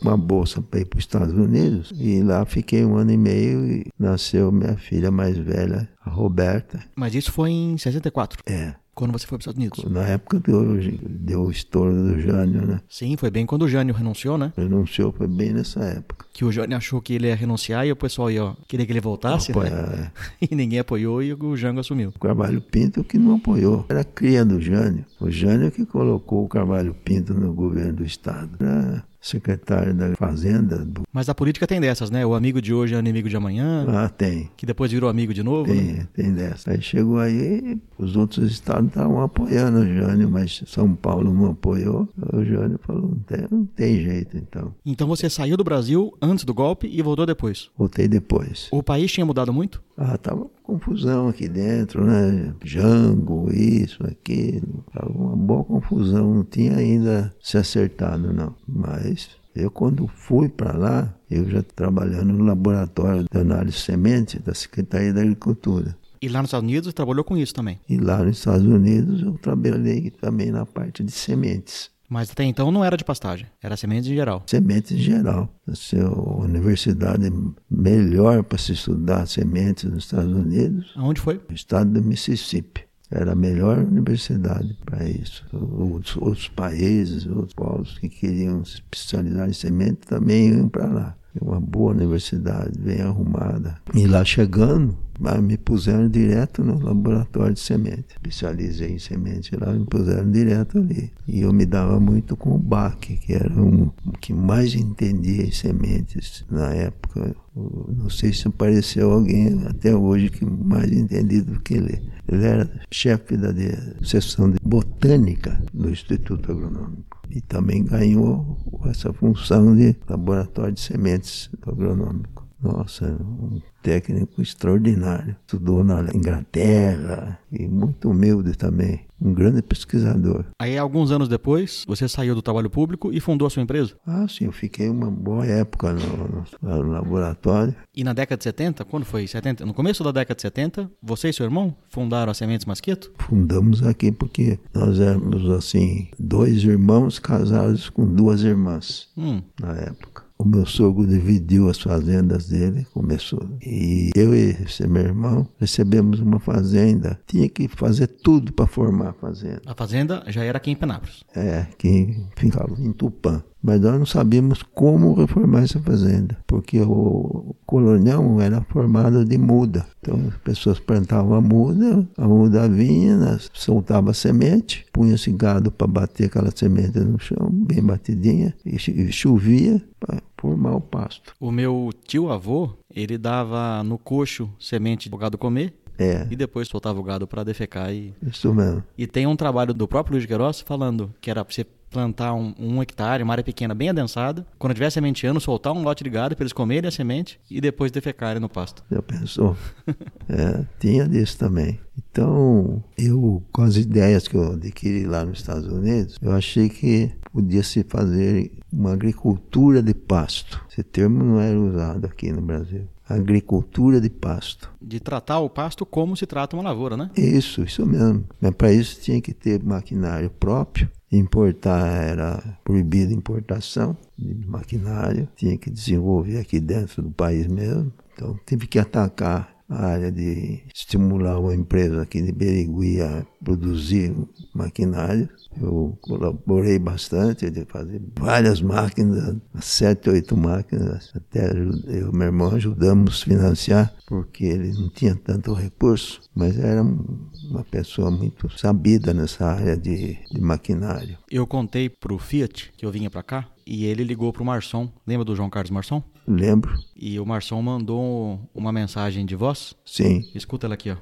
uma bolsa para ir para os Estados Unidos e lá fiquei um ano e meio e nasceu minha filha mais velha, a Roberta. Mas isso foi em 64? É. Quando você foi para os Estados Unidos? Na época deu, deu o estouro do Jânio, né? Sim, foi bem quando o Jânio renunciou, né? Renunciou, foi bem nessa época. Que o Jânio achou que ele ia renunciar e o pessoal ia, ó, queria que ele voltasse, Apoia, né? é. E ninguém apoiou e o Jango assumiu. O Carvalho Pinto que não apoiou. Era cria do Jânio. O Jânio que colocou o Carvalho Pinto no governo do Estado. Era secretário da Fazenda. Mas a política tem dessas, né? O amigo de hoje é inimigo de amanhã, Ah, tem. que depois virou amigo de novo. né? Tem, tem dessa. Aí chegou aí, os outros estados estavam apoiando o Jânio, mas São Paulo não apoiou. O Jânio falou, não tem, não tem jeito então. Então você saiu do Brasil antes do golpe e voltou depois. Voltei depois. O país tinha mudado muito? Ah, tava confusão aqui dentro, né? Jango, isso, aquilo. Tava uma boa confusão, não tinha ainda se acertado, não. Mas eu, quando fui para lá, eu já trabalhando no laboratório de análise de semente da Secretaria da Agricultura. E lá nos Estados Unidos você trabalhou com isso também. E lá nos Estados Unidos eu trabalhei também na parte de sementes. Mas até então não era de pastagem, era sementes em geral. Sementes em geral. A universidade melhor para se estudar sementes nos Estados Unidos, Aonde foi? o estado do Mississippi. Era a melhor universidade para isso. Os outros países, outros povos que queriam se especializar em semente também iam para lá. É uma boa universidade, bem arrumada. E lá chegando, me puseram direto no laboratório de semente. Especializei em semente lá, me puseram direto ali. E eu me dava muito com o Bach, que era um, que mais entendia em sementes na época. Eu Não sei se apareceu alguém até hoje que mais entendido do que ele. Ele era chefe da de, seção de botânica do Instituto Agronômico. E também ganhou essa função de laboratório de sementes agronômico. Nossa, um técnico extraordinário. Estudou na Inglaterra e muito humilde também. Um grande pesquisador. Aí, alguns anos depois, você saiu do trabalho público e fundou a sua empresa? Ah, sim, eu fiquei uma boa época no, no, no laboratório. E na década de 70, quando foi? 70? No começo da década de 70, você e seu irmão fundaram a Sementes Masquito? Fundamos aqui porque nós éramos, assim, dois irmãos casados com duas irmãs Hum, na época. O meu sogro dividiu as fazendas dele, começou. E eu e esse meu irmão recebemos uma fazenda. Tinha que fazer tudo para formar a fazenda. a fazenda já era aqui em Penápolis. É, que ficava em Tupã. Mas nós não sabíamos como reformar essa fazenda, porque o colonião era formado de muda. Então as pessoas plantavam a muda, a muda vinha, nós soltava semente, punha-se gado para bater aquela semente no chão, bem batidinha, e cho- chovia para formar o pasto. O meu tio-avô, ele dava no coxo semente do gado comer É, e depois soltava o gado para defecar. E, isso mesmo. e tem um trabalho do próprio Luiz Queiroz falando que era pra você plantar um, um hectare, uma área pequena bem adensada, quando tiver sementeando, soltar um lote de gado para eles comerem a semente e depois defecarem no pasto. Já pensou? É, tinha disso também. Então, eu, com as ideias que eu adquiri lá nos Estados Unidos, eu achei que podia se fazer uma agricultura de pasto. Esse termo não era usado aqui no Brasil. Agricultura de pasto. De tratar o pasto como se trata uma lavoura, né? Isso, isso mesmo. Mas para isso tinha que ter maquinário próprio. Importar era proibido importação de maquinário. Tinha que desenvolver aqui dentro do país mesmo. Então tive que atacar área de estimular uma empresa aqui de Berigui a produzir maquinário. Eu colaborei bastante de fazer várias máquinas, sete, oito máquinas. Até eu e meu irmão ajudamos a financiar, porque ele não tinha tanto recurso, mas era um- uma pessoa muito sabida nessa área de, de maquinário. Eu contei pro Fiat que eu vinha pra cá e ele ligou pro Marçom. Lembra do João Carlos Marçom? Lembro? E o Marçom mandou uma mensagem de voz. Sim. Escuta ela aqui, ó.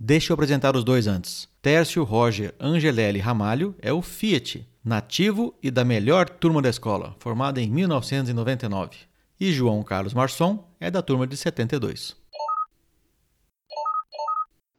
Deixa eu apresentar os dois antes. Tércio Roger Angelelli Ramalho é o Fiat, nativo e da melhor turma da escola, formado em 1999. E João Carlos Marçom é da turma de 72.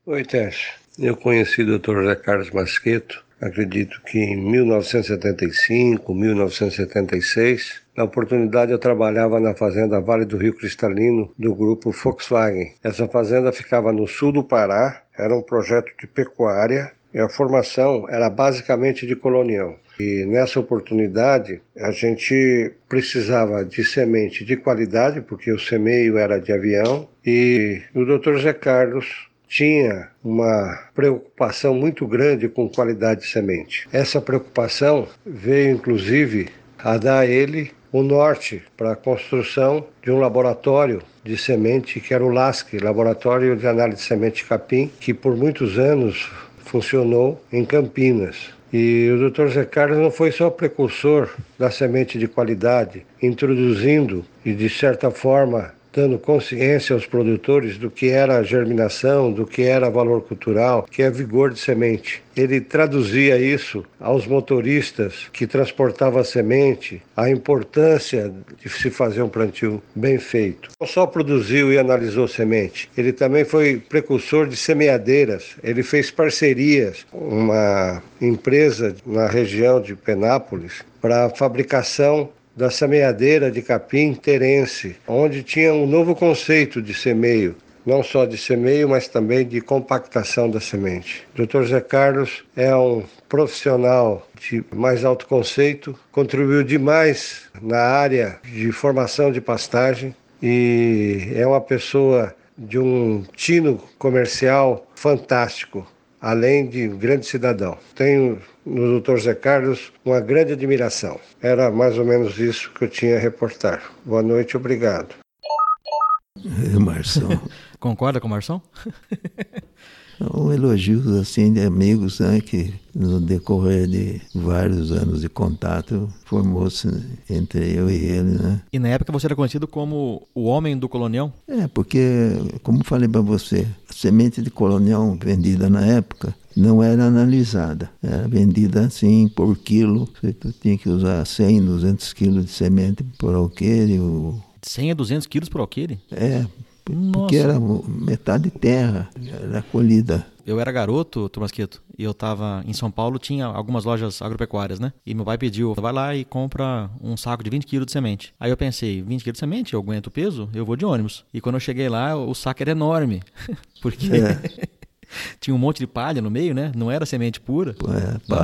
Oi, Tess. Eu conheci o Dr. José Carlos Masqueto, acredito que em 1975, 1976. Na oportunidade, eu trabalhava na fazenda Vale do Rio Cristalino, do grupo Volkswagen. Essa fazenda ficava no sul do Pará, era um projeto de pecuária e a formação era basicamente de colonião. E nessa oportunidade, a gente precisava de semente de qualidade, porque o semeio era de avião, e o Dr. Zé Carlos tinha uma preocupação muito grande com qualidade de semente. Essa preocupação veio inclusive a dar a ele o norte para a construção de um laboratório de semente que era o LASC, Laboratório de Análise de Semente Capim, que por muitos anos funcionou em Campinas. E o Dr. Zé Carlos não foi só precursor da semente de qualidade, introduzindo e de certa forma dando consciência aos produtores do que era a germinação, do que era valor cultural, que é vigor de semente. Ele traduzia isso aos motoristas que transportavam a semente, a importância de se fazer um plantio bem feito. Não só produziu e analisou semente, ele também foi precursor de semeadeiras. Ele fez parcerias uma empresa na região de Penápolis para fabricação da semeadeira de capim terense, onde tinha um novo conceito de semeio, não só de semeio, mas também de compactação da semente. Dr. Zé Carlos é um profissional de mais alto conceito, contribuiu demais na área de formação de pastagem e é uma pessoa de um tino comercial fantástico, além de um grande cidadão. Tenho no Dr. Zé Carlos uma grande admiração. Era mais ou menos isso que eu tinha a reportar. Boa noite, obrigado. Marção. Concorda com o Marção? São elogios assim de amigos né, que no decorrer de vários anos de contato formou-se entre eu e ele, né? E na época você era conhecido como o homem do colonião? É, porque, como falei para você, a semente de colonião vendida na época não era analisada. Era vendida assim por quilo. Você tinha que usar 100, 200 quilos de semente por alqueire. O 100 a 200 quilos por alqueire? É, Nossa. porque era metade terra, era colhida. Eu era garoto, Tomasquito, e eu tava em São Paulo, tinha algumas lojas agropecuárias, né? E meu pai pediu, vai lá e compra um saco de 20 quilos de semente. Aí eu pensei, 20 quilos de semente, eu aguento o peso, eu vou de ônibus. E quando eu cheguei lá, o saco era enorme, porque É. tinha um monte de palha no meio, né? Não era semente pura.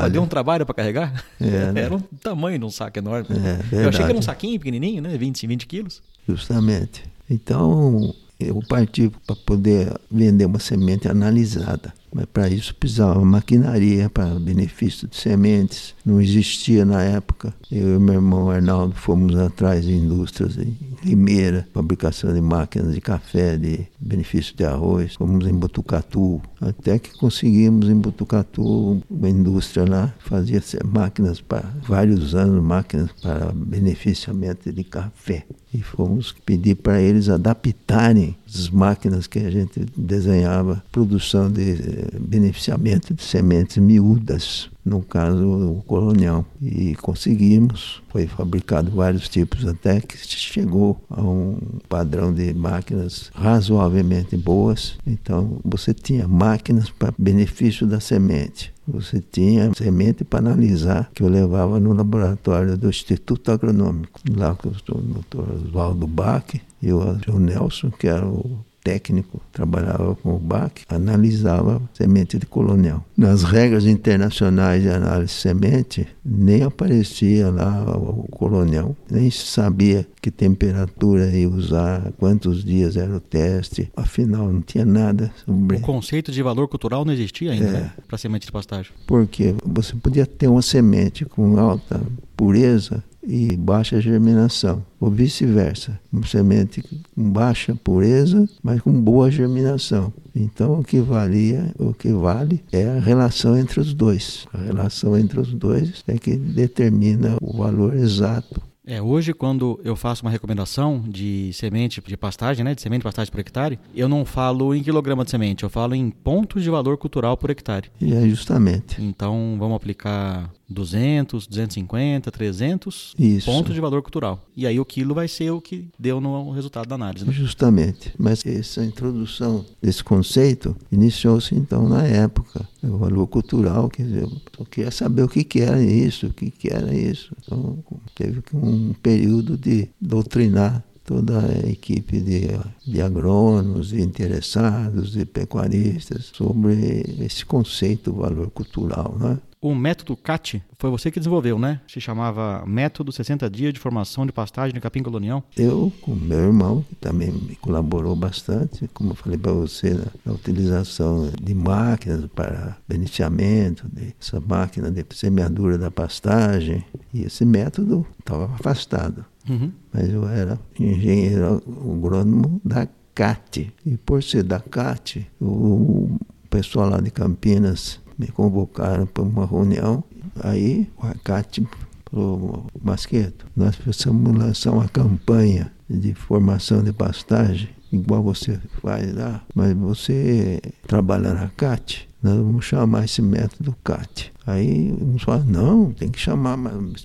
É, deu um trabalho para carregar. É, né? Era um tamanho de um saco enorme. É, eu achei que era um saquinho pequenininho, né? 20, 20 quilos. Justamente. Então, eu parti para poder vender uma semente analisada. Mas para isso precisava maquinaria para benefício de sementes. Não existia na época. Eu e meu irmão Arnaldo fomos atrás de indústrias em Limeira, fabricação de máquinas de café, de benefício de arroz. Fomos em Botucatu, até que conseguimos em Botucatu uma indústria lá, fazia máquinas para vários anos, máquinas para beneficiamento de café. E fomos pedir para eles adaptarem as máquinas que a gente desenhava, produção de eh, beneficiamento de sementes miúdas, no caso o colonial. E conseguimos, foi fabricado vários tipos até que chegou a um padrão de máquinas razoavelmente boas. Então você tinha máquinas para benefício da semente. Você tinha semente para analisar, que eu levava no laboratório do Instituto Agronômico, lá com o doutor Oswaldo Bach e o Nelson, que era o técnico, trabalhava com o Bach, analisava semente de colonial. Nas regras internacionais de análise de semente, nem aparecia lá o colonial, nem se sabia que temperatura ia usar, quantos dias era o teste, afinal não tinha nada sobre O conceito de valor cultural não existia ainda, É. né? Para semente de pastagem. porque você podia ter uma semente com alta pureza e baixa germinação, ou vice-versa. Uma semente com baixa pureza, mas com boa germinação. Então o que valia, o que vale é a relação entre os dois. A relação entre os dois é que determina o valor exato. É, hoje quando eu faço uma recomendação de semente de pastagem, né, de semente de pastagem por hectare, eu não falo em quilograma de semente, eu falo em pontos de valor cultural por hectare. E é justamente Então vamos aplicar 200, 250, 300 Isso. pontos de valor cultural. E aí o quilo vai ser o que deu no resultado da análise. Né? Justamente. Mas essa introdução desse conceito iniciou-se então na época. O valor cultural, quer dizer, eu queria saber o que, que era isso, o que, que era isso. Então teve um período de doutrinar toda a equipe de, de agrônomos, de interessados, de pecuaristas sobre esse conceito valor cultural, né? O método CAT foi você que desenvolveu, né? Se chamava Método 60 Dias de Formação de Pastagem de Capim Colonial. Eu, com meu irmão, que também me colaborou bastante, como eu falei para você, na, na utilização de máquinas para beneficiamento, de, essa máquina de semeadura da pastagem, e esse método estava afastado. Uhum. Mas eu era engenheiro agrônomo da CAT. E por ser da CAT, o pessoal lá de Campinas me convocaram para uma reunião. Aí o CAT falou, Masqueto, nós precisamos lançar uma campanha de formação de pastagem, igual você faz lá, mas você trabalha na CAT, nós vamos chamar esse método CAT. Aí uns falam, não, tem que chamar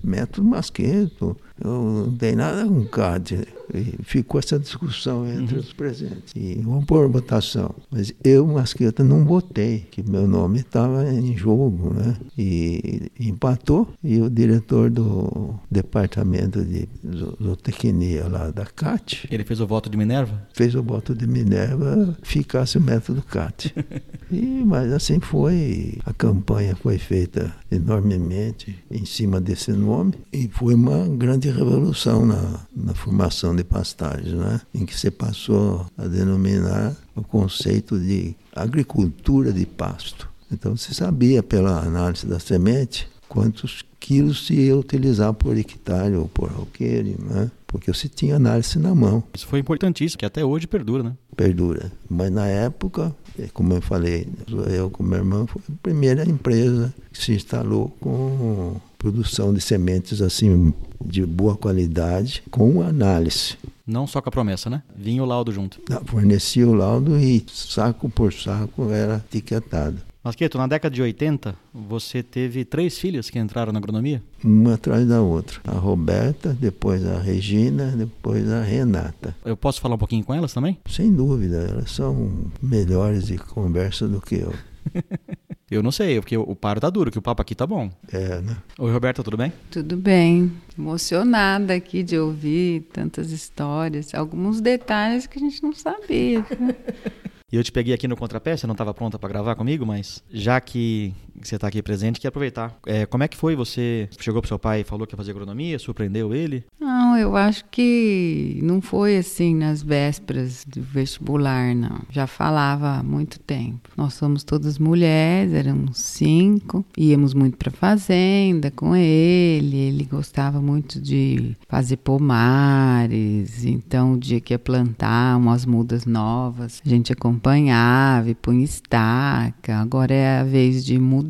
método Masqueto, eu não tem nada com CAT. E ficou essa discussão entre os presentes. E vamos pôr votação. Mas eu, Masqueta, não votei, que meu nome estava em jogo, né? E empatou, e o diretor do departamento de zo- zootecnia lá da CAT Ele fez o voto de Minerva? fez o voto de Minerva ficasse o método CAT. E, mas assim foi, a campanha foi feita enormemente em cima desse nome e foi uma grande revolução na, na formação de pastagem, né? em que se passou a denominar o conceito de agricultura de pasto. Então se sabia pela análise da semente quantos quilos se ia utilizar por hectare ou por alqueire, né? porque você tinha análise na mão Isso foi importantíssimo, que até hoje perdura, né? perdura. Mas na época, eh, como eu falei, eu com meu irmão foi a primeira empresa que se instalou com produção de sementes assim de boa qualidade, com análise. Não só com a promessa, né? Vinha o laudo junto. Ah, Fornecia o laudo e saco por saco era etiquetado. Masqueto, na década de 80, você teve três filhas que entraram na agronomia? Uma atrás da outra. A Roberta, depois a Regina, depois a Renata. Eu posso falar um pouquinho com elas também? Sem dúvida, elas são melhores de conversa do que eu. Eu não sei, porque o paro tá duro, que o papo aqui tá bom. É, né? Oi, Roberta, tudo bem? Tudo bem. Emocionada aqui de ouvir tantas histórias, alguns detalhes que a gente não sabia. E eu te peguei aqui no contrapé, você não estava pronta para gravar comigo, mas já que você está aqui presente, queria aproveitar. É, como é que foi? Você chegou pro seu pai e falou que ia fazer agronomia, surpreendeu ele? Não, eu acho que não foi assim nas vésperas do vestibular, não. Já falava há muito tempo. Nós somos todas mulheres, éramos cinco, íamos muito para fazenda com ele. Ele gostava muito de fazer pomares, então o dia que ia plantar umas mudas novas, a gente acompanhava e punha estaca. Agora é a vez de mudar,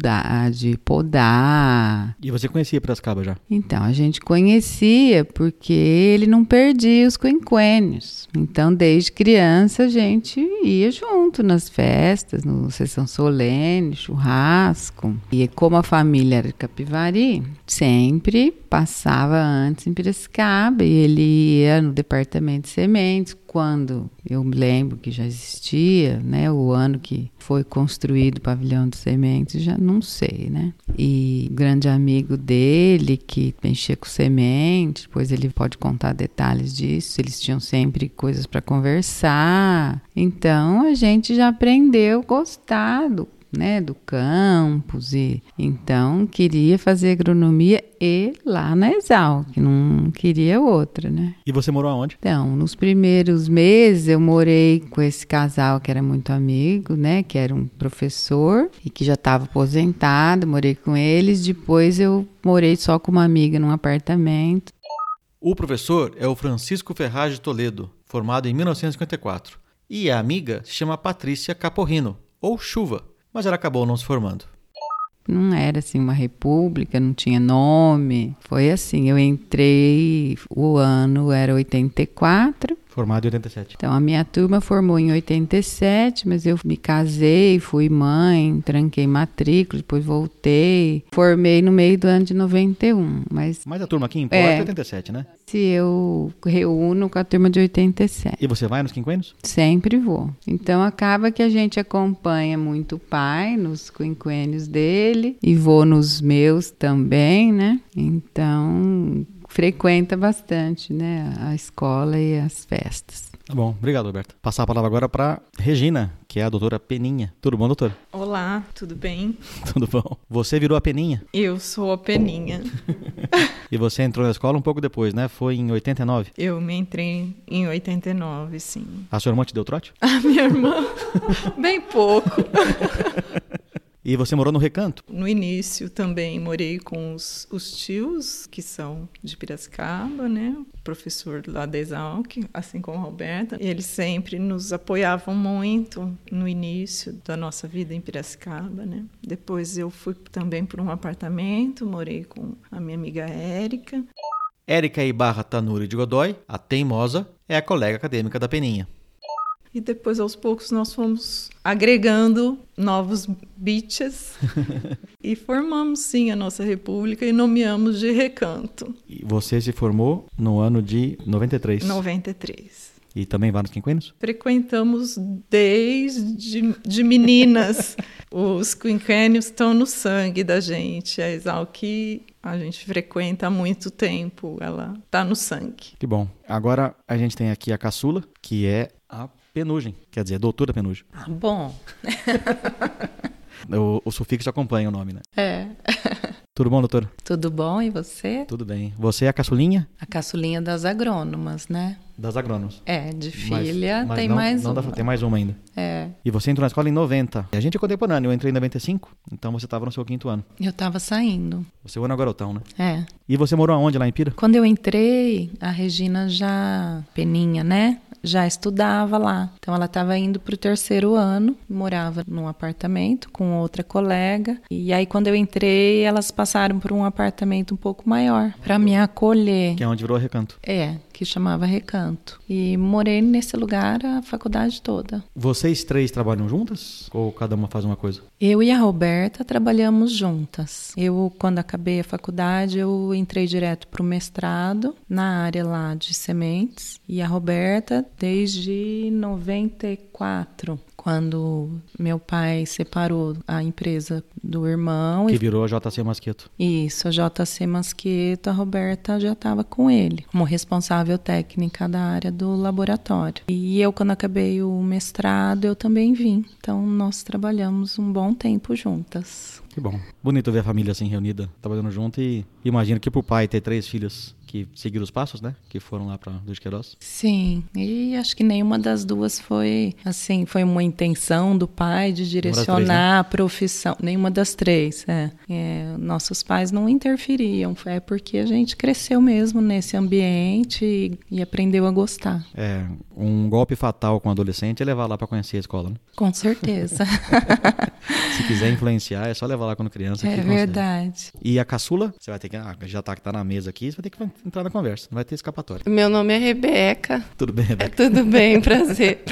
de podar. E você conhecia Piracicaba já? Então, a gente conhecia porque ele não perdia os quinquênios. Então, desde criança, a gente ia junto nas festas, no sessão solene, churrasco. E como a família era de Capivari, sempre passava antes em Piracicaba e ele ia no departamento de sementes. Quando eu me lembro que já existia, né, o ano que foi construído o pavilhão de sementes, já não sei, né? E grande amigo dele que mexia com semente, depois ele pode contar detalhes disso. Eles tinham sempre coisas para conversar. Então a gente já aprendeu a gostar do né, do campus e então queria fazer agronomia e lá na Exal, que não queria outra, né? E você morou aonde? Então, nos primeiros meses eu morei com esse casal que era muito amigo, né, que era um professor e que já estava aposentado, morei com eles, depois eu morei só com uma amiga num apartamento. O professor é o Francisco Ferraz de Toledo, formado em 1954. E a amiga se chama Patrícia Caporrino, ou Chuva mas ela acabou não se formando. Não era assim uma república, não tinha nome. Foi assim, eu entrei, o ano era 84. Formado em 87. Então a minha turma formou em 87, mas eu me casei, fui mãe, tranquei matrícula, depois voltei. Formei no meio do ano de 91, mas Mas a turma aqui importa é 87, né? se eu reúno com a turma de 87. E você vai nos quinquênios? Sempre vou. Então acaba que a gente acompanha muito o pai nos quinquênios dele e vou nos meus também, né? Então frequenta bastante, né, a escola e as festas. Tá bom, obrigado, Roberto. Passar a palavra agora para Regina, que é a doutora Peninha. Tudo bom, doutora? Olá, tudo bem? Tudo bom. Você virou a Peninha Eu sou a Peninha. e você entrou na escola um pouco depois, né? Foi em 89. Eu me entrei em 89, sim. A sua irmã te deu trote? A minha irmã, bem pouco. E você morou no Recanto? No início também morei com os, os tios, que são de Piracicaba, né? O professor lá da Exalc, assim como a Roberta. Eles sempre nos apoiavam muito no início da nossa vida em Piracicaba, né? Depois eu fui também para um apartamento, morei com a minha amiga Érica. Érica Ibarra Tanuri de Godoy, a teimosa, é a colega acadêmica da Peninha. E depois, aos poucos, nós fomos agregando novos bichas e formamos, sim, a nossa república e nomeamos de Recanto, E você se formou no ano de 93. 93. E também vai nos quinquênios? Frequentamos desde de meninas. Os quinquênios estão no sangue da gente. A Exalqui a gente frequenta há muito tempo. Ela está no sangue. Que bom. Agora a gente tem aqui a caçula, que é a Penugem, quer dizer, doutora Penugem. Ah, bom. O, o sufixo acompanha o nome, né? É. Tudo bom, doutora? Tudo bom e você? Tudo bem. Você é a caçulinha A caçulinha das agrônomas, né? das agrônomos. É, de Mas- filha mas tem não- mais não dá- uma. tem mais uma ainda. É. E você entrou na escola em 90. E a gente é contemporâneo, eu entrei em 95, então você estava no seu quinto ano. Eu tava saindo. Você é o ano garotão, né? É. E você morou aonde lá em Pira? Quando eu entrei, a Regina já. Peninha, né? Já estudava lá. Então ela estava indo para o terceiro ano, morava num apartamento com outra colega. E aí quando eu entrei, elas passaram por um apartamento um pouco maior para me acolher. Que é onde virou recanto. É, que chamava Recanto. E morei nesse lugar a faculdade toda. Vocês três trabalham juntas? Ou cada uma faz uma coisa? Eu e a Roberta trabalhamos juntas. Eu, quando acabei a faculdade, eu entrei direto para o mestrado na área lá de sementes. E a Roberta, desde 94, quando meu pai separou a empresa do irmão. Que e virou a JC Masqueto. isso, a JC Masqueto, a Roberta já estava com ele, como responsável técnica da área do laboratório. E eu, quando acabei o mestrado, eu também vim. Então, nós trabalhamos um bom tempo juntas. Que bom. Bonito ver a família assim reunida, trabalhando junto e imagino que pro pai ter três filhos que seguiram os passos, né? Que foram lá para Duque Queiroz. Sim, e acho que nenhuma das duas foi assim, foi uma intenção do pai de direcionar três, né? a profissão. Nenhuma das três, é. É, Nossos pais não interferiam, é porque a gente cresceu mesmo nesse ambiente e, e aprendeu a gostar. É, um golpe fatal com adolescente é levar lá para conhecer a escola, né? Com certeza. Se quiser influenciar, é só levar lá quando criança. é consegue. verdade. E a caçula, você vai ter que, ah, já tá que tá na mesa aqui, você vai ter que entrar na conversa, não vai ter escapatória. Meu nome é Rebeca. Tudo bem, É Rebeca? tudo bem, prazer.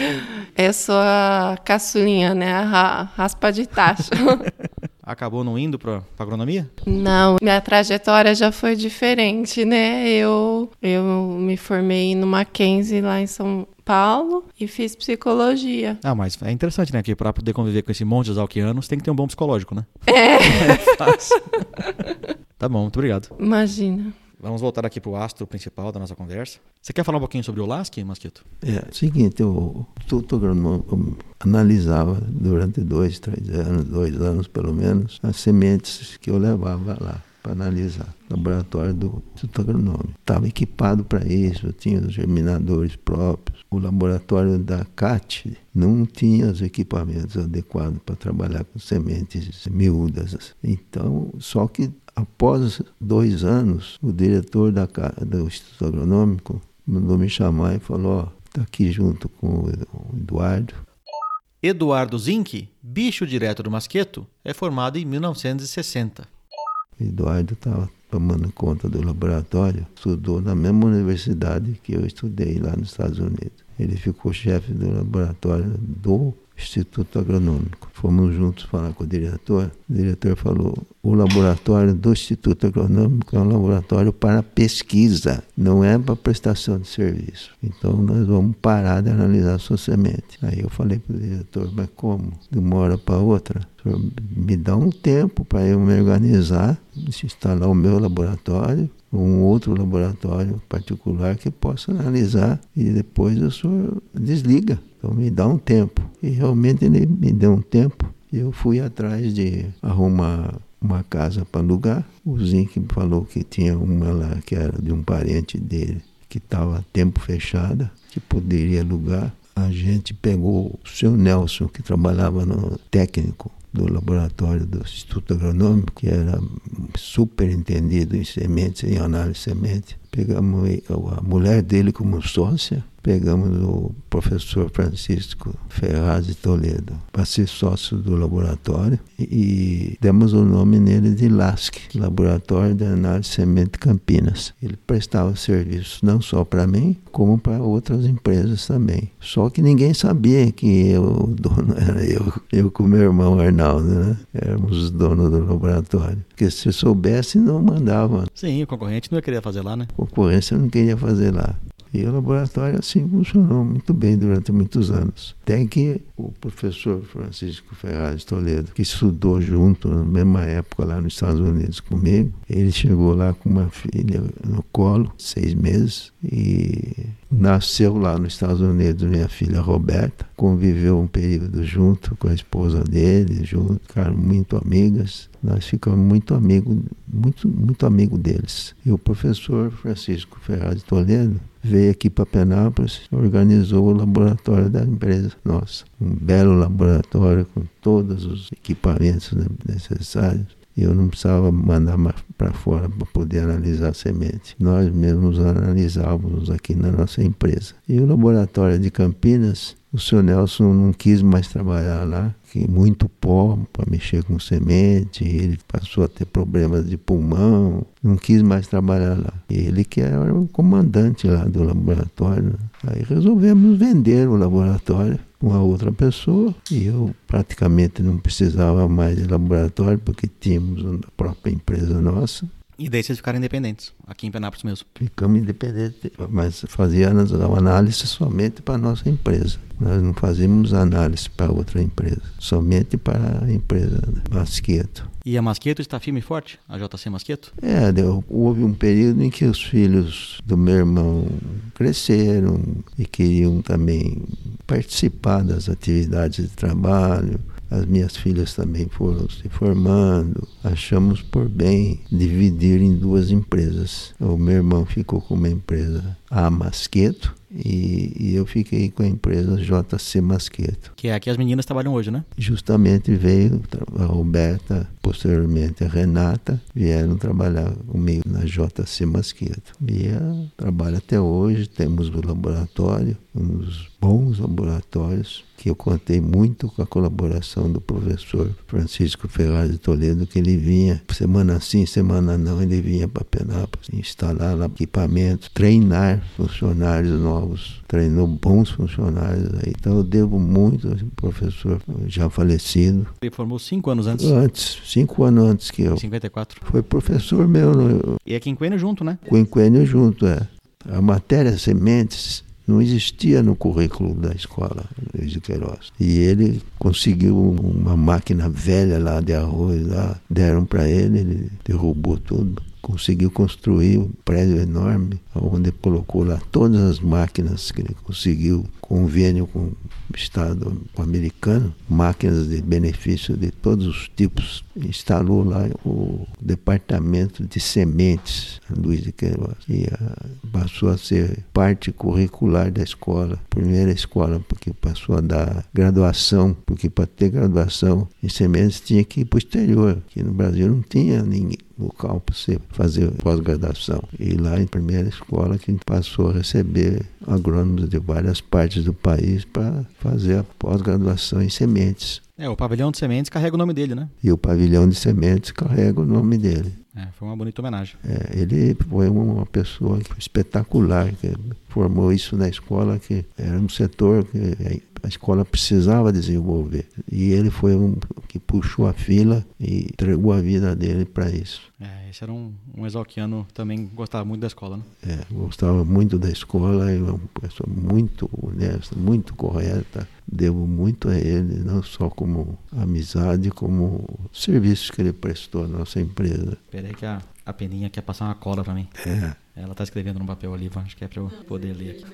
Eu sou a caçulinha, né? A ra- raspa de tacho. Acabou não indo pra, pra agronomia? Não, minha trajetória já foi diferente, né? Eu, eu me formei no Mackenzie lá em São Paulo e fiz psicologia. Ah, mas é interessante, né? Que pra poder conviver com esse monte de exalquianos, tem que ter um bom psicológico, né? É, Fácil. tá bom, muito obrigado. imagina. Vamos voltar aqui pro astro principal da nossa conversa. Você quer falar um pouquinho sobre o Lasky, Masquito? É o seguinte, o Agronômico analisava durante dois, três anos, dois anos pelo menos, as sementes que eu levava lá para analisar. Laboratório do Instituto Agronômico. Estava equipado para isso, tinha os germinadores próprios. O laboratório da CAT não tinha os equipamentos adequados para trabalhar com sementes miúdas. Então, só que após dois anos, o diretor da, do Instituto Agronômico mandou me chamar e falou, ó, tá aqui junto com o Eduardo. Eduardo Zinck, bicho direto do Masqueto, é formado em 1960. O Eduardo estava tomando conta do laboratório, estudou na mesma universidade que eu estudei lá nos Estados Unidos. Ele ficou chefe do laboratório do Instituto Agronômico. Fomos juntos falar com o diretor. O diretor falou: o laboratório do Instituto Agronômico é um laboratório para pesquisa, não é para prestação de serviço. Então nós vamos parar de analisar sua semente. Aí eu falei para o diretor: mas como? De uma hora para outra? Me dá um tempo para eu me organizar, instalar o meu laboratório, um outro laboratório particular que possa analisar e depois o senhor desliga. Então me dá um tempo. E realmente ele me deu um tempo. Eu fui atrás de arrumar uma casa para alugar. O Zinc falou que tinha uma lá que era de um parente dele, que estava a tempo fechada, que poderia alugar. A gente pegou o seu Nelson, que trabalhava no técnico do laboratório do Instituto Agronômico, que era super entendido em sementes, em análise de semente. Pegamos a mulher dele como sócia, pegamos o professor Francisco Ferraz de Toledo para ser sócio do laboratório e, demos o nome nele de LASC, Laboratório de Análise Semente Campinas. Ele prestava serviço não só para mim, como para outras empresas também. Só que ninguém sabia que eu, o dono era eu, eu com meu irmão Arnaldo, né? Éramos os donos do laboratório. Porque se soubesse, não mandava. Sim, o concorrente não ia querer fazer lá, né? Concorrência eu não queria fazer lá. E o laboratório assim funcionou muito bem durante muitos anos. Até que o professor Francisco Ferraz Toledo, que estudou junto na mesma época lá nos Estados Unidos comigo, ele chegou lá com uma filha no colo, seis meses, e nasceu lá nos Estados Unidos minha filha Roberta. Conviveu um período junto com a esposa dele, junto, ficaram muito amigas. Nós ficamos muito amigos, muito, muito amigo deles. E o professor Francisco Ferraz de Toledo veio aqui para Penápolis, organizou o laboratório da empresa nossa. Um belo laboratório com todos os equipamentos necessários. Eu não precisava mandar para fora para poder analisar a semente. Nós mesmos analisávamos aqui na nossa empresa. E o laboratório de Campinas, o senhor Nelson não quis mais trabalhar lá, que muito pó para mexer com semente, ele passou a ter problemas de pulmão, não quis mais trabalhar lá. Ele que era o comandante lá do laboratório. Aí resolvemos vender o laboratório uma outra pessoa e eu praticamente não precisava mais de laboratório porque tínhamos a própria empresa nossa. E daí vocês ficaram independentes, aqui em Penápolis mesmo? Ficamos independentes, mas fazíamos análise somente para a nossa empresa. Nós não fazíamos análise para outra empresa, somente para a empresa Masqueto. E a Masqueto está firme e forte? A JC Masqueto? É, deu, houve um período em que os filhos do meu irmão cresceram e queriam também participar das atividades de trabalho. As minhas filhas também foram se formando. Achamos por bem dividir em duas empresas. O meu irmão ficou com uma empresa, a Masqueto, e, e, eu fiquei com a empresa JC Masqueto. Que é a que as meninas trabalham hoje, né? Justamente veio a Roberta, posteriormente a Renata, vieram trabalhar comigo na JC Masqueto. E trabalha até hoje, temos o laboratório, uns bons laboratórios, que eu contei muito com a colaboração do professor Francisco Ferraz de Toledo, que ele vinha semana sim, semana não, ele vinha para Penápolis instalar lá equipamentos, treinar funcionários novos, treinou bons funcionários aí. Então eu devo muito ao professor já falecido. Ele formou cinco anos antes? Antes, cinco anos antes que eu. Em 54. Foi professor meu. No... E é quinquênio junto, né? Quinquênio junto, é. A matéria sementes não existia no currículo da escola Luiz de Queiroz. E ele conseguiu uma máquina velha lá de arroz, lá, deram para ele, ele derrubou tudo conseguiu construir um prédio enorme, onde colocou lá todas as máquinas que ele conseguiu, convênio com o Estado americano, máquinas de benefício de todos os tipos. Instalou lá o departamento de sementes, Luiz de Queiroz, e a, passou a ser parte curricular da escola, primeira escola, porque passou a dar graduação, porque para ter graduação em sementes tinha que ir para o exterior, que no Brasil não tinha ninguém local para você fazer pós-graduação. E lá em primeira escola que a gente passou a receber agrônomos de várias partes do país para fazer a pós-graduação em sementes. É, o pavilhão de sementes carrega o nome dele, né? E o pavilhão de sementes carrega o nome dele. É, foi uma bonita homenagem. É, ele foi uma pessoa espetacular, que formou isso na escola, que era um setor que a escola precisava desenvolver. E ele foi um que puxou a fila e entregou a vida dele para isso. É, esse era um, um exalquiano também gostava muito da escola, né? É, gostava muito da escola, é uma pessoa muito honesta, muito correta. Devo muito a ele, não só como amizade, como serviços que ele prestou à nossa empresa. Peraí que a, a Peninha quer passar uma cola para mim. É. Ela está escrevendo no papel ali, acho que é para eu poder ler aqui.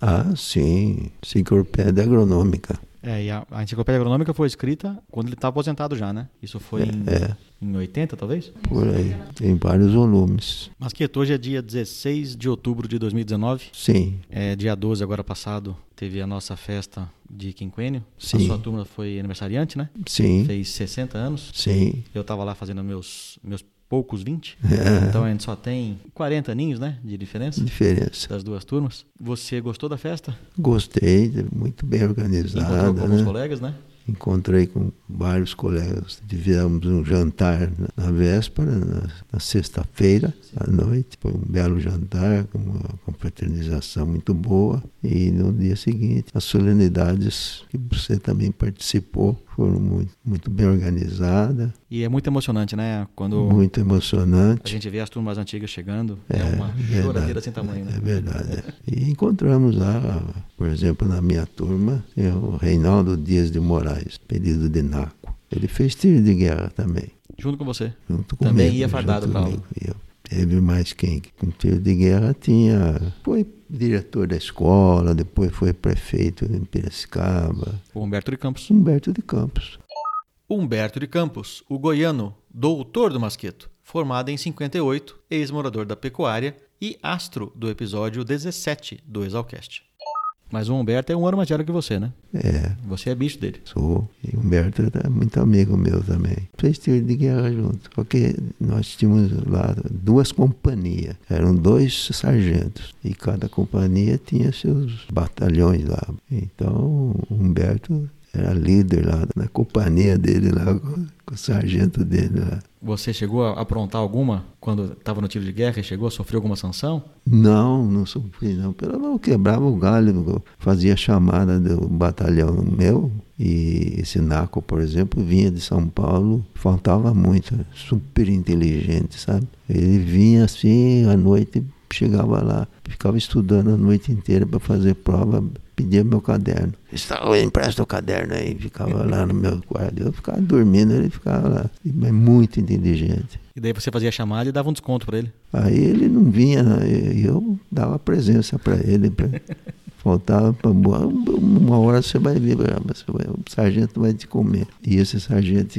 ah, sim. Enciclopédia agronômica. É, e a, a enciclopédia agronômica foi escrita quando ele está aposentado já, né? Isso foi é, em, é. em 80, talvez? Por aí. Tem vários volumes. Mas que hoje é dia 16 de outubro de 2019. Sim. É, dia 12, agora passado, teve a nossa festa de quinquênio. Sim. A sua turma foi aniversariante, né? Sim. Fez 60 anos. Sim. Eu estava lá fazendo meus, meus poucos 20. É. Então a gente só tem 40 aninhos, né? De diferença. Diferença. Das duas turmas. Você gostou da festa? Gostei, muito bem organizada. Encontrou com alguns né? colegas, né? Encontrei com vários colegas. Tivemos um jantar na, na véspera, na, na sexta-feira à noite. Foi um belo jantar, com uma confraternização muito boa. E no dia seguinte, as solenidades que você também participou foram muito, muito bem organizadas. E é muito emocionante, né? Quando Muito emocionante. a gente vê as turmas antigas chegando, é, É, uma verdade. choradeira sem tamanho, né? É verdade. é. E encontramos lá, por exemplo, na minha turma, tem o Reinaldo Dias de Moraes, pedido de Naco. Ele fez tiro de guerra também, Junto com você. junto Também comigo. ia fardado comigo. Eu. Teve mais quem? Com tiro de guerra tinha. Foi diretor da escola, depois foi prefeito em Piracicaba. Humberto de Campos. Humberto de Campos. Humberto de Campos, o goiano, doutor do Masqueto, formado em 58, ex-morador da pecuária e astro do episódio 17 do Exalcast. Mas o Humberto é um ano mais velho que você, né? É, Você é bicho dele. sou. E o Humberto é muito amigo meu também. Fez tiro de guerra junto. Porque nós tínhamos lá duas companhias. Eram dois sargentos. E cada companhia tinha seus batalhões lá. Então, o Humberto era líder lá da companhia dele lá, com, com o sargento dele lá. Você chegou a aprontar alguma quando estava no tiro de guerra e chegou a sofrer alguma sanção? Não, não sofri não. Pelo menos eu quebrava o galho, fazia chamada do batalhão meu. E esse Naco, por exemplo, vinha de São Paulo, faltava muito, super inteligente, sabe? Ele vinha assim à noite, chegava lá, ficava estudando a noite inteira para fazer prova, pedia meu caderno. Está, empresta o caderno aí, ficava lá no meu quarto. Eu ficava dormindo, ele ficava lá. Mas muito inteligente. E daí você fazia chamada e dava um desconto para ele. Aí ele não vinha, né? eu dava presença para ele. pra- Faltava para uma hora você vai ver, você vai- o sargento vai te comer. E esse sargento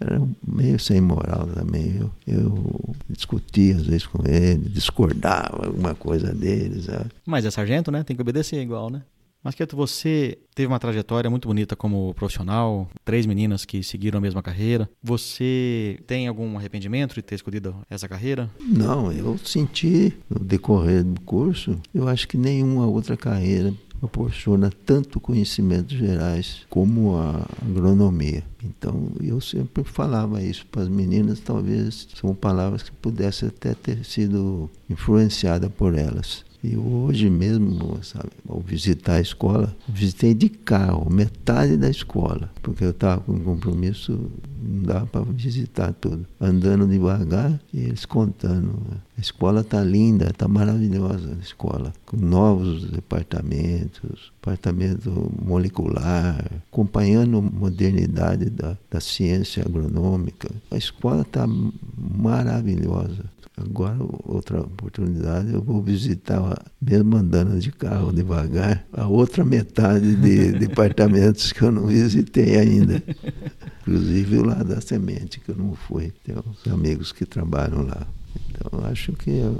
era meio sem moral também. Eu, eu discutia às vezes com ele, discordava alguma coisa dele, sabe? Mas é sargento, né? Tem que obedecer igual, né? Mas Quieto, você teve uma trajetória muito bonita como profissional, três meninas que seguiram a mesma carreira. Você tem algum arrependimento de ter escolhido essa carreira? Não, eu senti no decorrer do curso, eu acho que nenhuma outra carreira proporciona tanto conhecimentos gerais como a agronomia. Então, eu sempre falava isso para as meninas, talvez são palavras que pudessem até ter sido influenciadas por elas. E hoje mesmo, sabe, ao visitar a escola, visitei de carro, metade da escola, porque eu estava com um compromisso, não dava para visitar tudo. Andando devagar e eles contando. A escola está linda, está maravilhosa a escola, com novos departamentos, departamento molecular, acompanhando a modernidade da, da ciência agronômica. A escola está maravilhosa. Agora, outra oportunidade, eu vou visitar, mesmo andando de carro devagar, a outra metade de departamentos que eu não visitei ainda. Inclusive o lá da semente, que eu não fui. Tem uns amigos que trabalham lá. Então, acho que eh,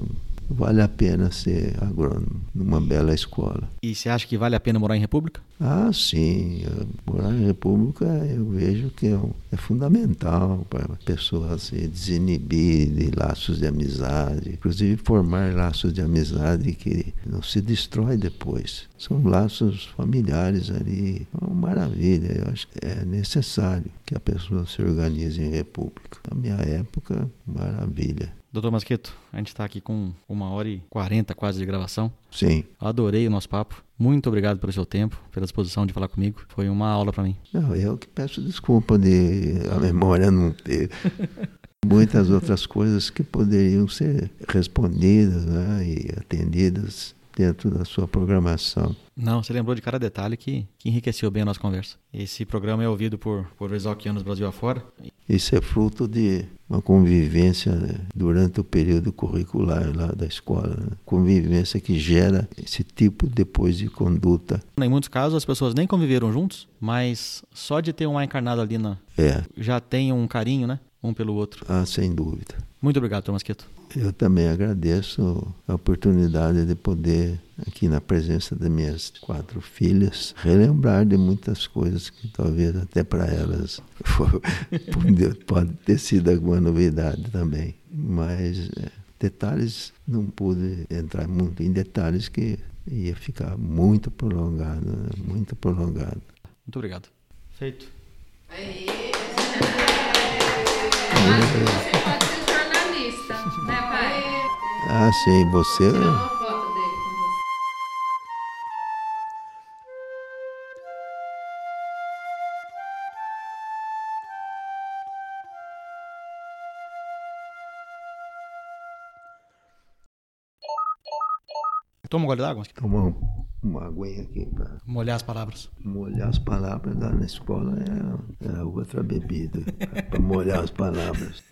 vale a pena ser agrônomo numa bela escola. E você acha que vale a pena morar em República? Ah, sim. Morar em República eu vejo que é, é fundamental para a pessoa se desinibir de laços de amizade, inclusive formar laços de amizade que não se destrói depois. São laços familiares ali. É uma maravilha. Eu acho que é necessário que a pessoa se organize em República. Na minha época, maravilha. Doutor Masqueto, a gente está aqui com uma hora e quarenta quase de gravação. Sim. Adorei o nosso papo. Muito obrigado pelo seu tempo, pela disposição de falar comigo. Foi uma aula para mim. Não, eu que peço desculpa de a memória não ter muitas outras coisas que poderiam ser respondidas né, e atendidas dentro da sua programação. Não, você lembrou de cada detalhe que, que enriqueceu bem a nossa conversa. Esse programa é ouvido por, por exalquianos Brasil afora. Isso é fruto de uma convivência né, durante o período curricular lá da escola. né? Convivência que gera esse tipo depois de conduta. Em muitos casos as pessoas nem conviveram juntos, mas só de ter um ar encarnado ali na, É, já tem um carinho, né? Um pelo outro. ah, sem dúvida. Muito obrigado, Dr. Eu também agradeço a oportunidade de poder, aqui na presença das minhas quatro filhas, relembrar de muitas coisas que talvez até para elas for- pode- ter sido alguma novidade também. Mas é, detalhes, não pude entrar muito em detalhes que ia ficar muito prolongado, né? muito prolongado. Muito obrigado. Feito. né, pai? Ah, sim, você... Uma foto dele com você. Toma um gole d'água, um- uma aguinha aqui para Molhar as palavras. Molhar as palavras lá na escola é, é outra bebida, para molhar as palavras.